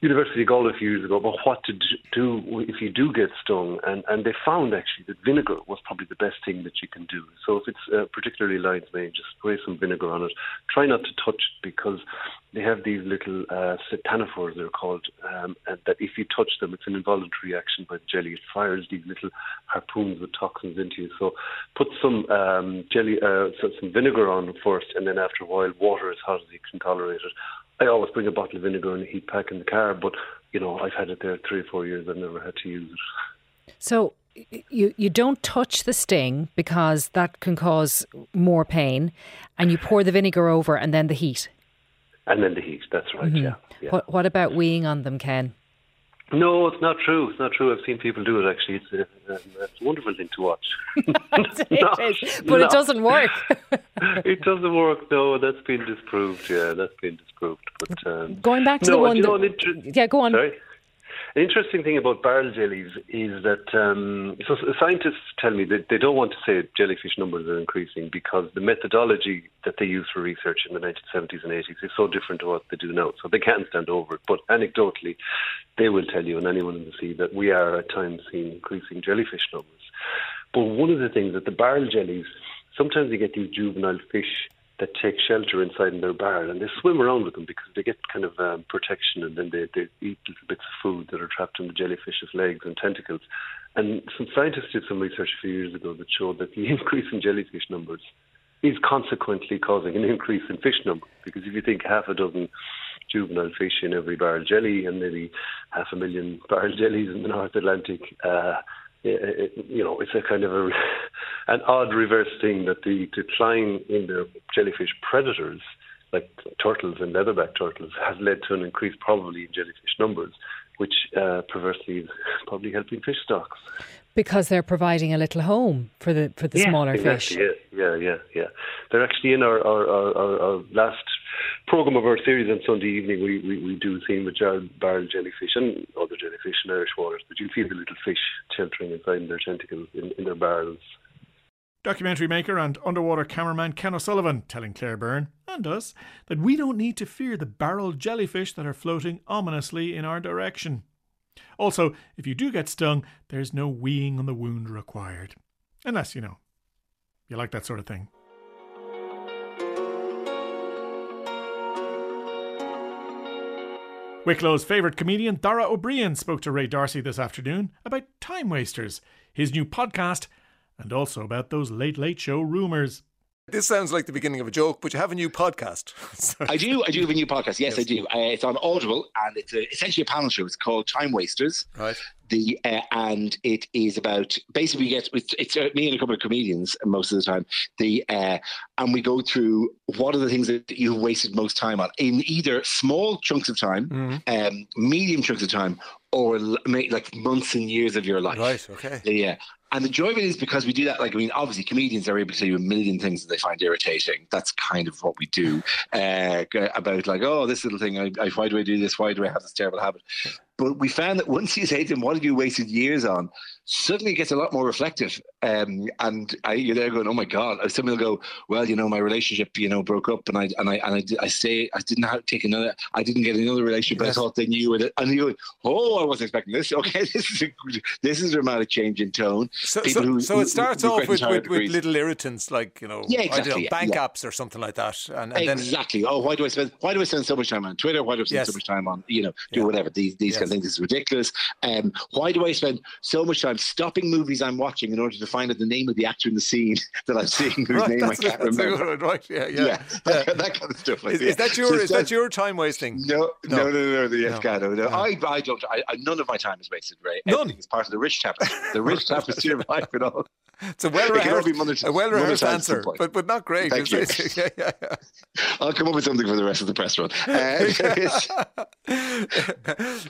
University of Galway a few years ago about what to do if you do get stung, and, and they found actually that vinegar was probably the best thing that you can do. So if it's uh, particularly lion's mane, just spray some vinegar on it. Try not to touch it because they have these little uh, satanophores, they're called, um, and that if you touch them, it's an involuntary action by the jelly. It fires these little harpoons with toxins into you. So put some um, jelly, uh, so some vinegar on first, and then after a while, water as hot as you can tolerate it. I always bring a bottle of vinegar and a heat pack in the car, but you know I've had it there three or four years. I've never had to use it. So you you don't touch the sting because that can cause more pain, and you pour the vinegar over and then the heat. And then the heat. That's right. Mm-hmm. Yeah, yeah. What What about weeing on them, Ken? No, it's not true. It's not true. I've seen people do it. Actually, it's a, it's a wonderful thing to watch. it is, but it doesn't work. it doesn't work. No, that's been disproved. Yeah, that's been disproved. But um, going back to no, the one, you that, know, inter- yeah, go on. Sorry. The interesting thing about barrel jellies is that um, so scientists tell me that they don't want to say jellyfish numbers are increasing because the methodology that they used for research in the 1970s and 80s is so different to what they do now. So they can't stand over it. But anecdotally, they will tell you and anyone in the sea that we are at times seeing increasing jellyfish numbers. But one of the things that the barrel jellies, sometimes you get these juvenile fish that take shelter inside in their barrel and they swim around with them because they get kind of um, protection and then they, they eat little bits of food that are trapped in the jellyfish's legs and tentacles. And some scientists did some research a few years ago that showed that the increase in jellyfish numbers is consequently causing an increase in fish numbers because if you think half a dozen juvenile fish in every barrel jelly and maybe half a million barrel jellies in the North Atlantic, uh, it, you know, it's a kind of a, an odd reverse thing that the decline in the jellyfish predators, like turtles and leatherback turtles, has led to an increase probably in jellyfish numbers, which uh, perversely is probably helping fish stocks. Because they're providing a little home for the for the yeah, smaller exactly, fish. Yeah, yeah, yeah, yeah. They're actually in our our, our, our last program of our series on Sunday evening, we, we, we do a theme with barrel jellyfish and other jellyfish in Irish waters, but you see the little fish sheltering inside their tentacles in, in their barrels. Documentary maker and underwater cameraman Ken O'Sullivan telling Claire Byrne and us that we don't need to fear the barrel jellyfish that are floating ominously in our direction. Also, if you do get stung, there's no weeing on the wound required. Unless, you know, you like that sort of thing. Wicklow's favourite comedian, Dara Ó Briain, spoke to Ray D'Arcy this afternoon about Time Wasters, his new podcast, and also about those Late Late Show rumours. This sounds like the beginning of a joke, but you have a new podcast. I do. I do have a new podcast. Yes, yes. I do. Uh, it's on Audible, and it's a, essentially a panel show. It's called Time Wasters. Right. The uh, and it is about basically we get it's, it's uh, me and a couple of comedians most of the time. The uh, and we go through what are the things that you've wasted most time on in either small chunks of time, mm-hmm. um, medium chunks of time, or like months and years of your life. Right. Okay. Yeah. And the joy of it is because we do that. Like, I mean, obviously, comedians are able to do a million things that they find irritating. That's kind of what we do. Uh, about like, oh, this little thing. I, I, why do I do this? Why do I have this terrible habit? But we found that once you say to them, "What have you wasted years on?" Suddenly it gets a lot more reflective. Um, and I, you're there going, "Oh my god!" Somebody will go, "Well, you know, my relationship, you know, broke up, and I and I and I, I say I didn't have take another. I didn't get another relationship, yes. but I thought they knew it." And you, go, "Oh, I wasn't expecting this. Okay, this is a, this is a dramatic change in tone." So, so, who, so, it starts who, off with, with, with, little irritants like you know, yeah, exactly, know, bank yeah. apps or something like that, and, and exactly. Then, oh, why do I spend why do I spend so much time on Twitter? Why do I spend yes. so much time on you know do yeah. whatever these these yes. kind of things? Is ridiculous. Um, why do I spend so much time stopping movies I'm watching in order to find out the name of the actor in the scene that I'm seeing whose right, name I can't remember? right, yeah, yeah, yeah, that, yeah. that, kind of stuff. Like, is, is, that your so is that your time wasting? No, no, no, no, no. Yes, no. no, no. I, I don't. I, none of my time is wasted. Ray. None. Everything is part of the rich tapestry. The rich tapestry of life and all. It's a well rehearsed, a well rehearsed answer, but but not great. Thank you. yeah, yeah, yeah. I'll come up with something for the rest of the press run. Uh,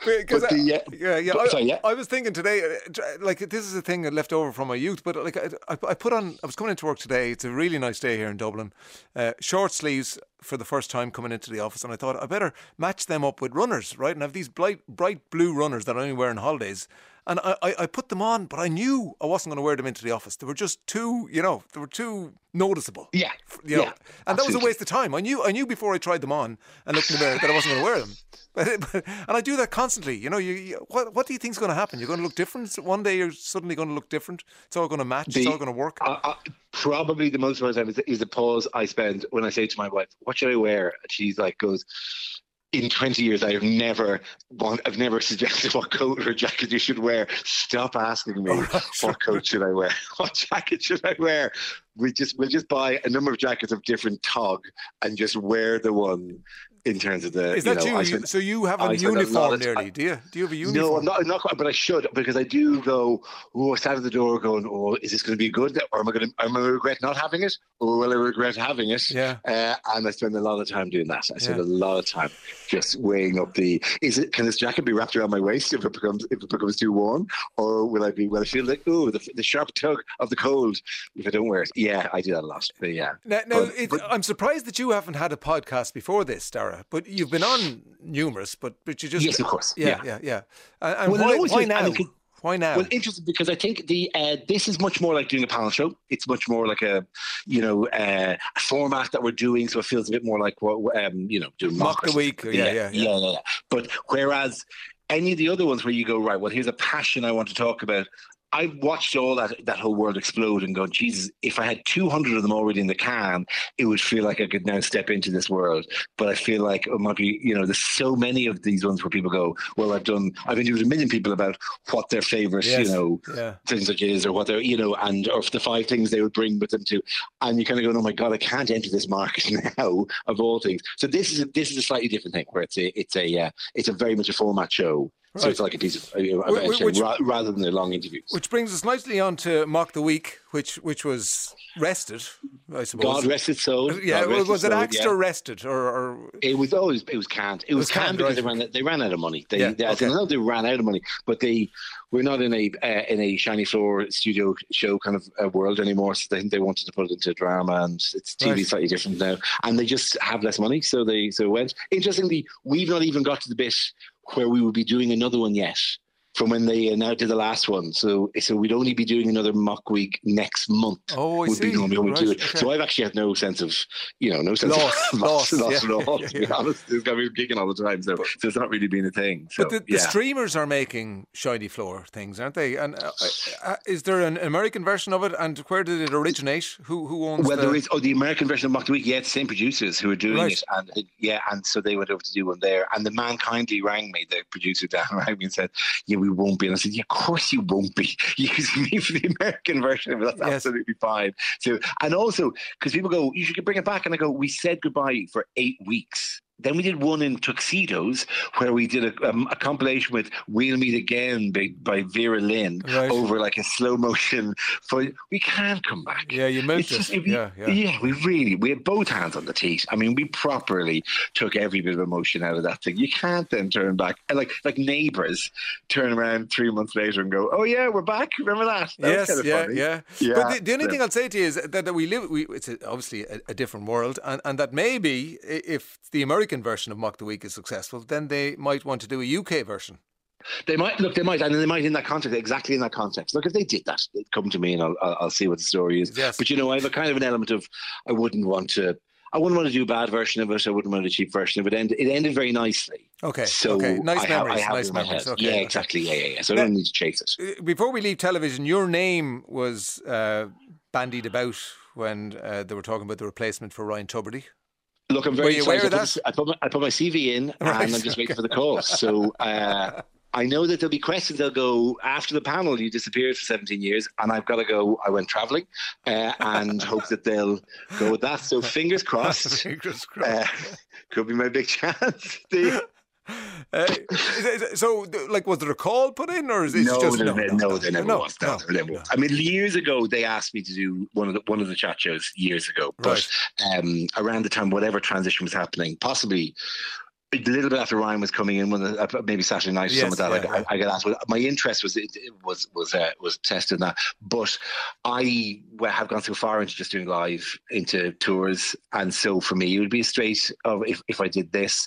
because yeah, yeah, yeah, I, yeah. I was thinking today, uh, like this is a thing left over from my youth, but like I, I put on, I was coming into work today. It's a really nice day here in Dublin. Uh, short sleeves for the first time coming into the office, and I thought I better match them up with runners, right? And I have these bright, bright blue runners that I only wear on holidays. And I, I, I put them on, but I knew I wasn't going to wear them into the office. They were just too, you know, they were too noticeable. Yeah. You know? yeah. And absolutely. that was a waste of time. I knew I knew before I tried them on and looked in the mirror that I wasn't going to wear them. But, but, and I do that constantly. You know, you, you what what do you think is going to happen? You're going to look different. One day you're suddenly going to look different. It's all going to match. The, it's all going to work. Uh, uh, probably the most of the time is, is the pause I spend when I say to my wife, "What should I wear?" And she's like, "Goes." in 20 years, I have never I've never suggested what coat or jacket you should wear. Stop asking me what coat should I wear, what jacket should I wear. We just we'll just buy a number of jackets of different tog and just wear the one in terms of the. Is that you? Know, you? spent, so you have a uniform a nearly? Do you? Do you have a uniform? No, I'm not, I'm not quite, but I should because I do go. Oh, I sat at the door going, "Oh, is this going to be good, or am I going to? Am I regret not having it, or will I regret having it?" Yeah. Uh, and I spend a lot of time doing that. I spend yeah. a lot of time just weighing up the. Is it? Can this jacket be wrapped around my waist if it becomes if it becomes too warm, or will I be? Will I feel like oh the, the sharp tug of the cold if I don't wear it? Yeah, I do that a lot. But yeah. Now, now but, it, but, I'm surprised that you haven't had a podcast before this, But you've been on numerous. But but you just yes, of course. Yeah, yeah, yeah. yeah. And, well, why, why now? Why now? Well, interesting because I think the uh, this is much more like doing a panel show. It's much more like a, you know, uh, a format that we're doing, so it feels a bit more like what um, you know, doing mock the week. Yeah yeah yeah, yeah, yeah, yeah. But whereas any of the other ones where you go right, well, here's a passion I want to talk about. I watched all that that whole world explode and go, Jesus, if I had 200 of them already in the can, it would feel like I could now step into this world. But I feel like it might be, you know, there's so many of these ones where people go, well, I've done, I've interviewed a million people about what their favorite, yes. you know, yeah. things like is or what they're, you know, and or the five things they would bring with them to, and you kind of go, oh my God, I can't enter this market now of all things. So this is a, this is a slightly different thing where it's a it's a uh, it's a very much a format show Right. So it's like a piece of which, which, rather than a long interview. Which brings us nicely on to Mock the Week, which which was rested, I suppose. God rested so. Yeah, God was it axed yeah. or rested or, or, It was always it was canned. It, it was, was, canned, canned because right. they ran they ran out of money. They, yeah, they, okay. I know they ran out of money, but they we're not in a uh, in a shiny floor studio show kind of uh, world anymore. So they they wanted to put it into drama, and it's TV right. slightly different now, and they just have less money, so they so went. Interestingly, we've not even got to the bit where we will be doing another one yet from when they now did the last one. So so we'd only be doing another mock week next month. Oh, I would see. be when we right, do it. Okay. So I've actually had no sense of you know no sense loss, of loss, loss, yeah. at all. Yeah, to be honest, it's got me gigging all the time. So, so it's not really been a thing. So, but the, the streamers are making shiny floor things, aren't they? And uh, uh, is there an American version of it? And where did it originate? Who who owns? Well, the... there is. Oh, the American version of Mock the Week. Yeah, the same producers who are doing right. it, and yeah, and so they went over to do one there. And the man kindly rang me, the producer Dan rang me and said, "Yeah, we won't be." And I said, "Yeah, of course you won't be using me for the American version, but that's yes. absolutely fine." So, and also because people go, "You should bring it back," and I go, "We said goodbye for eight weeks." Then we did one in tuxedos where we did a, um, a compilation with "We'll Meet Again" by, by Vera Lynn right. over like a slow motion. For we can't come back. Yeah, you meant just, it. Yeah, yeah, yeah. We really we had both hands on the teeth. I mean, we properly took every bit of emotion out of that thing. You can't then turn back like like neighbors turn around three months later and go, "Oh yeah, we're back." Remember that? that yes, kind of yeah, funny. yeah, yeah. But the, the only thing I'll say to you is that, that we live. We, it's a, obviously a, a different world, and, and that maybe if the American version of Mock the Week is successful, then they might want to do a UK version. They might look. They might, and they might in that context, exactly in that context. Look, if they did that, they'd come to me and I'll, I'll, I'll see what the story is. Yes. But you know, I have a kind of an element of I wouldn't want to. I wouldn't want to do a bad version of it. I wouldn't want a cheap version of it. And it ended very nicely. Okay. So okay. Nice I memories. I have nice memories. Okay. Yeah, exactly. Yeah, yeah, yeah. So Now- I don't need to chase it. Uh, Before we leave television, your name was uh, bandied about when uh, they were talking about the replacement for Ryan Tubridy. Look, I'm very excited. aware I of put, I, put my, I put my CV in, Right, and I'm just waiting for the call. So uh, I know that there'll be questions. They'll go after the panel. You disappeared for 17 years, and I've got to go. I went travelling, uh, and hope that they'll go with that. So fingers crossed. Fingers Uh, could be my big chance. The- Uh, is it- is it- so, like, was there a call put in, or is it no, just no, no, no, there never no, was. No, no, there never was. I mean, years ago, they asked me to do one of the one of the chat shows years ago, but um, around the time whatever transition was happening, possibly a little bit after Ryan was coming in, when the, uh, maybe Saturday night or Yes, something like that, yeah, I, I got asked. Well, my interest was it, it was was uh, was tested in that, but I have gone so far into just doing live into tours, and so for me, it would be a straight of if if I did this,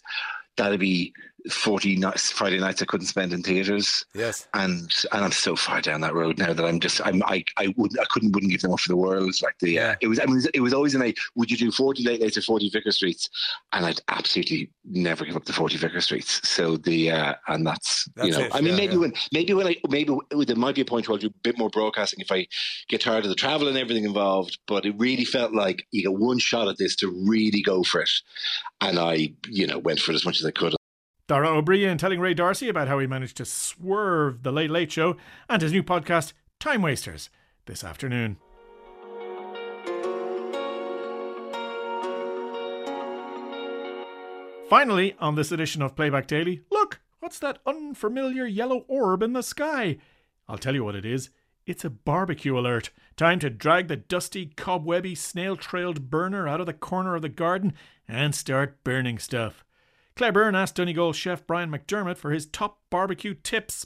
that'd be. 40 nights, Friday nights I couldn't spend in theaters Yes. and and I'm so far down that road now that I'm just I'm I I would I couldn't wouldn't give them up for the world. Like the uh, it was I mean it was always in a would you do 40 late nights or 40 Vicar Streets? And I'd absolutely never give up the 40 Vicar Streets. So the uh, and that's, you know it, I mean yeah, maybe yeah. when maybe when I maybe there might be a point where I'll do a bit more broadcasting if I get tired of the travel and everything involved but it really felt like you get one shot at this to really go for it. And I you know went for it as much as I could Dara Ó Briain telling Ray D'Arcy about how he managed to swerve the Late Late Show and his new podcast, Time Wasters, this afternoon. Finally, on this edition of Playback Daily, look, what's that unfamiliar yellow orb in the sky? I'll tell you what it is. It's a barbecue alert. Time to drag the dusty, cobwebby, snail trailed burner out of the corner of the garden and start burning stuff. Claire Byrne asked Donegal chef Brian McDermott for his top barbecue tips.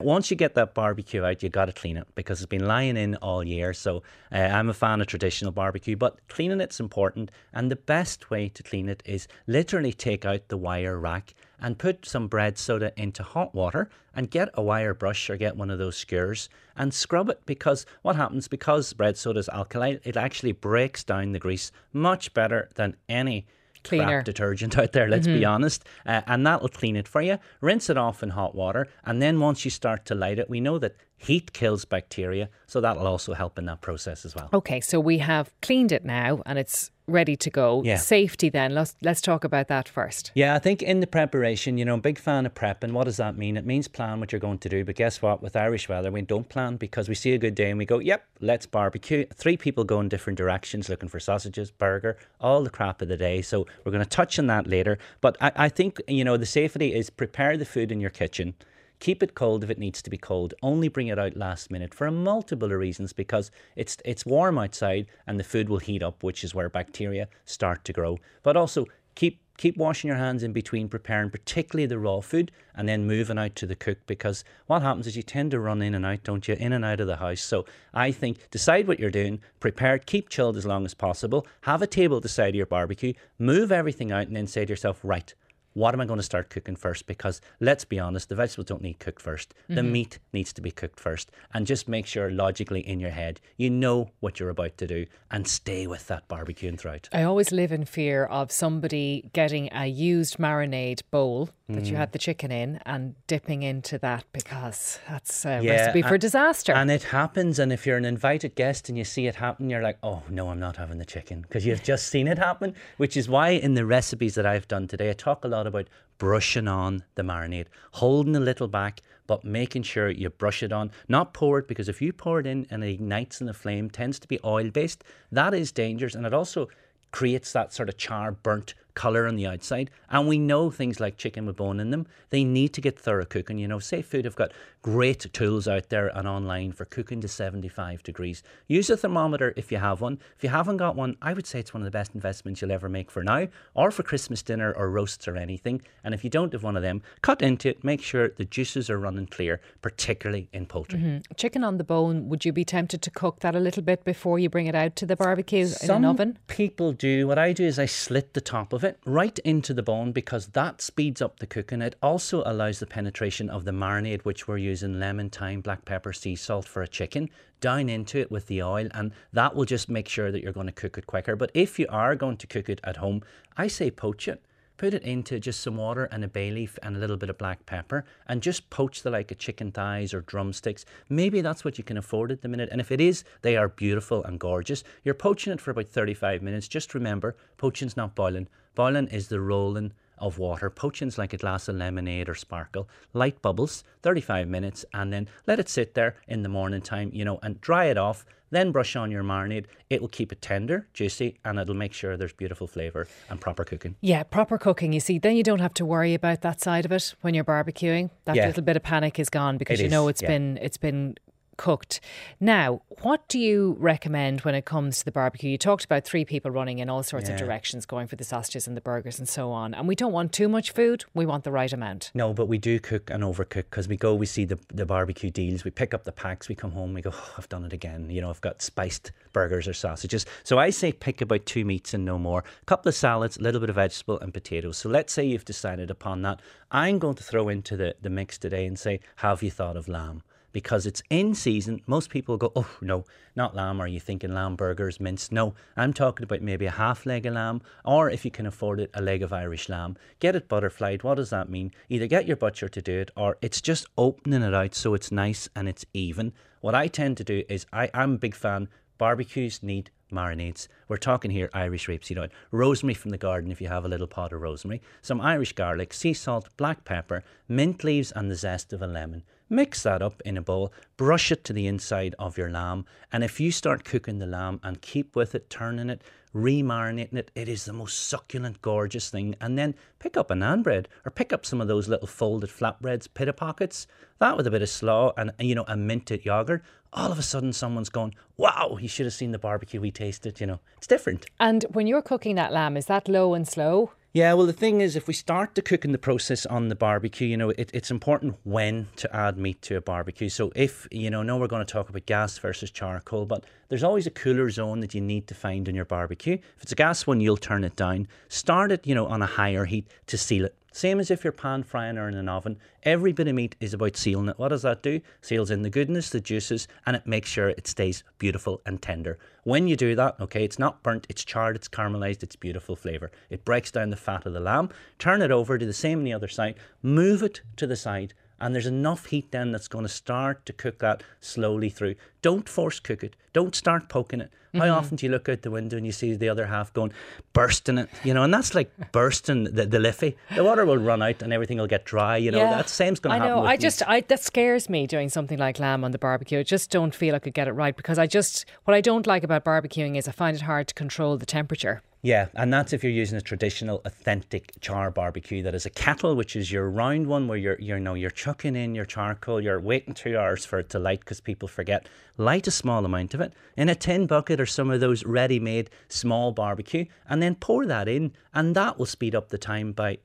Once you get that barbecue out, you got to clean it because it's been lying in all year. So uh, I'm a fan of traditional barbecue, but cleaning it's important. And the best way to clean it is literally take out the wire rack and put some bread soda into hot water and get a wire brush or get one of those skewers and scrub it because what happens because bread soda is alkaline, it actually breaks down the grease much better than any Cleaner. detergent out there, let's be Mhm. honest. Uh, and that'll clean it for you. Rinse it off in hot water. And then once you start to light it, we know that heat kills bacteria. So that'll also help in that process as well. Okay, so we have cleaned it now and it's ready to go. Yeah. Safety then. Let's let's talk about that first. Yeah, I think in the preparation, you know, I'm a big fan of prep and What does that mean? It means plan what you're going to do. But guess what? With Irish weather, we don't plan because we see a good day and we go, yep, let's barbecue. Three people go in different directions looking for sausages, burger, all the crap of the day. So we're going to touch on that later. But I, I think, you know, the safety is prepare the food in your kitchen. Keep it cold if it needs to be cold. Only bring it out last minute for a multiple of reasons because it's it's warm outside and the food will heat up, which is where bacteria start to grow. But also keep keep washing your hands in between preparing particularly the raw food and then moving out to the cook because what happens is you tend to run in and out don't you in and out of the house so i think decide what you're doing prepare keep chilled as long as possible have a table the side of your barbecue move everything out and then say to yourself right what am I going to start cooking first? Because let's be honest, the vegetables don't need cooked first. The Mhm. meat needs to be cooked first. And just make sure logically in your head, you know what you're about to do and stay with that barbecue and throughout. I always live in fear of somebody getting a used marinade bowl that you Mm. had the chicken in and dipping into that because that's a Yeah, recipe for a- disaster. And it happens. And if you're an invited guest and you see it happen, you're like, oh, no, I'm not having the chicken because you've just seen it happen. Which is why in the recipes that I've done today, I talk a lot about brushing on the marinade, holding a little back, but making sure you brush it on. Not pour it because if you pour it in and it ignites in the flame, tends to be oil based. That is dangerous. And it also creates that sort of char burnt color on the outside. And we know things like chicken with bone in them, they need to get thorough cooking. You know, Safe Food have got great tools out there and online for cooking to 75 degrees. Use a thermometer if you have one. If you haven't got one, I would say it's one of the best investments you'll ever make for now or for Christmas dinner or roasts or anything. And if you don't have one of them, cut into it, make sure the juices are running clear, particularly in poultry. Mhm. Chicken on the bone, would you be tempted to cook that a little bit before you bring it out to the barbecue in an oven? people do. What I do is I slit the top of it right into the bone because that speeds up the cooking. It also allows the penetration of the marinade, which we're using lemon, thyme, black pepper, sea salt for a chicken, down into it with the oil, and that will just make sure that you're going to cook it quicker. But if you are going to cook it at home, I say poach it. Put it into just some water and a bay leaf and a little bit of black pepper and just poach the like of chicken thighs or drumsticks. Maybe that's what you can afford at the minute. And if it is, they are beautiful and gorgeous. You're poaching it for about 35 minutes. Just remember, poaching's not boiling. Boiling is the rolling of water. Poaching's like a glass of lemonade or sparkle. Light bubbles, 35 minutes, and then let it sit there in the morning time, you know, and dry it off. Then brush on your marinade. It will keep it tender, juicy, and it'll make sure there's beautiful flavour and proper cooking. Yeah, proper cooking. You see, then you don't have to worry about that side of it when you're barbecuing. That Yeah. little bit of panic is gone because It you is, know it's yeah. been it's been cooked. Now, what do you recommend when it comes to the barbecue? You talked about three people running in all sorts of directions, going for the sausages and the burgers and so on. And we don't want too much food. We want the right amount. No, but we do cook and overcook because we go, we see the, the barbecue deals, we pick up the packs, we come home, we go, oh, I've done it again. You know, I've got spiced burgers or sausages. So I say pick about two meats and no more. A couple of salads, a little bit of vegetable and potatoes. So let's say you've decided upon that. I'm going to throw into the, the mix today and say, have you thought of lamb? Because it's in season. Most people go, oh, no, not lamb. Are you thinking lamb burgers, minced? No, I'm talking about maybe a half leg of lamb, or if you can afford it, a leg of Irish lamb. Get it butterflied. What does that mean? Either get your butcher to do it, or it's just opening it out so it's nice and it's even. What I tend to do is I, I'm a big fan. Barbecues need marinades. We're talking here Irish rapeseed oil, rosemary from the garden if you have a little pot of rosemary, some Irish garlic, sea salt, black pepper, mint leaves, and the zest of a lemon. Mix that up in a bowl, brush it to the inside of your lamb, and if you start cooking the lamb and keep with it, turning it, remarinating it. It is the most succulent, gorgeous thing. And then pick up a naan bread or pick up some of those little folded flatbreads, pita pockets, that with a bit of slaw and, you know, a minted yogurt. All of a sudden, someone's going, wow, you should have seen the barbecue we tasted. You know, it's different. And when you're cooking that lamb, is that low and slow? Yeah, well, the thing is, if we start the cooking the process on the barbecue, you know, it, it's important when to add meat to a barbecue. So, if, you know, now we're going to talk about gas versus charcoal, but there's always a cooler zone that you need to find in your barbecue. If it's a gas one, you'll turn it down. Start it, you know, on a higher heat to seal it. Same as if you're pan frying or in an oven. Every bit of meat is about sealing it. What does that do? Seals in the goodness, the juices, and it makes sure it stays beautiful and tender. When you do that, okay, it's not burnt, it's charred, it's caramelized, it's beautiful flavour. It breaks down the fat of the lamb. Turn it over, do the same on the other side, move it to the side, and there's enough heat then that's going to start to cook that slowly through. Don't force cook it. Don't start poking it. Mm-hmm. How often do you look out the window and you see the other half going, bursting it, you know, and that's like bursting the, the liffey. The water will run out and everything will get dry, you know, yeah. that same's going to happen. I know, I just, I, that scares me doing something like lamb on the barbecue. I just don't feel I could get it right because I just, what I don't like about barbecuing is I find it hard to control the temperature. Yeah, and that's if you're using a traditional, authentic char barbecue that is a kettle, which is your round one where you're, you know, you're chucking in your charcoal, you're waiting two hours for it to light because people forget. Light a small amount of it in a tin bucket or some of those ready-made small barbecue, and then pour that in, and that will speed up the time by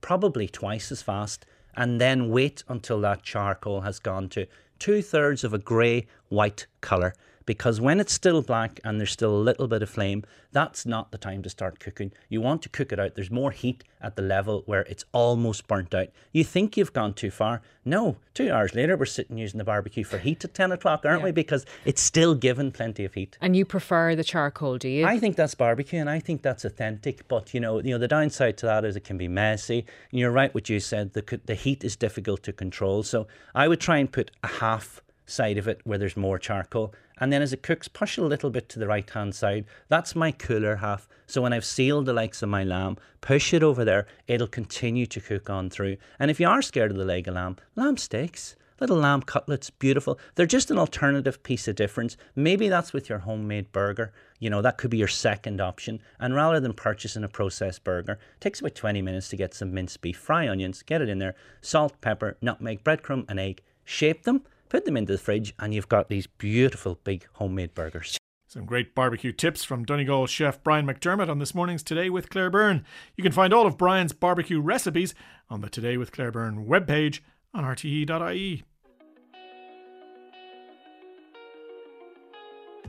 probably twice as fast. And then wait until that charcoal has gone to two thirds of a grey white colour because when it's still black and there's still a little bit of flame, that's not the time to start cooking. You want to cook it out. There's more heat at the level where it's almost burnt out. You think you've gone too far. No, two hours later, we're sitting using the barbecue for heat at 10 o'clock, aren't yeah. we? Because it's still given plenty of heat. And you prefer the charcoal, do you? I think that's barbecue and I think that's authentic. But, you know, you know the downside to that is it can be messy. And you're right what you said, the, the heat is difficult to control. So I would try and put a half side of it where there's more charcoal. And then as it cooks, push it a little bit to the right hand side. That's my cooler half. So when I've sealed the likes of my lamb, push it over there, it'll continue to cook on through. And if you are scared of the leg of lamb, lamb steaks. Little lamb cutlets, beautiful. They're just an alternative piece of difference. Maybe that's with your homemade burger. You know, that could be your second option. And rather than purchasing a processed burger, takes about 20 minutes to get some minced beef, fry onions, get it in there, salt, pepper, nutmeg, breadcrumb, and egg. Shape them, put them into the fridge, and you've got these beautiful big homemade burgers. Some great barbecue tips from Donegal chef Brian McDermott on this morning's Today with Claire Byrne. You can find all of Brian's barbecue recipes on the Today with Claire Byrne webpage on rte.ie.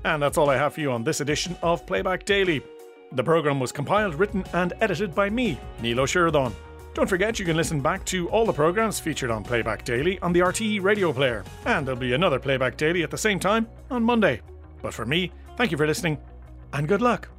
And that's all I have for you on this edition of Playback Daily. The programme was compiled, written, and edited by me, Neil O'Sheridan. Don't forget you can listen back to all the programmes featured on Playback Daily on the RTE radio player, and there'll be another Playback Daily at the same time on Monday. But for me, thank you for listening, and good luck.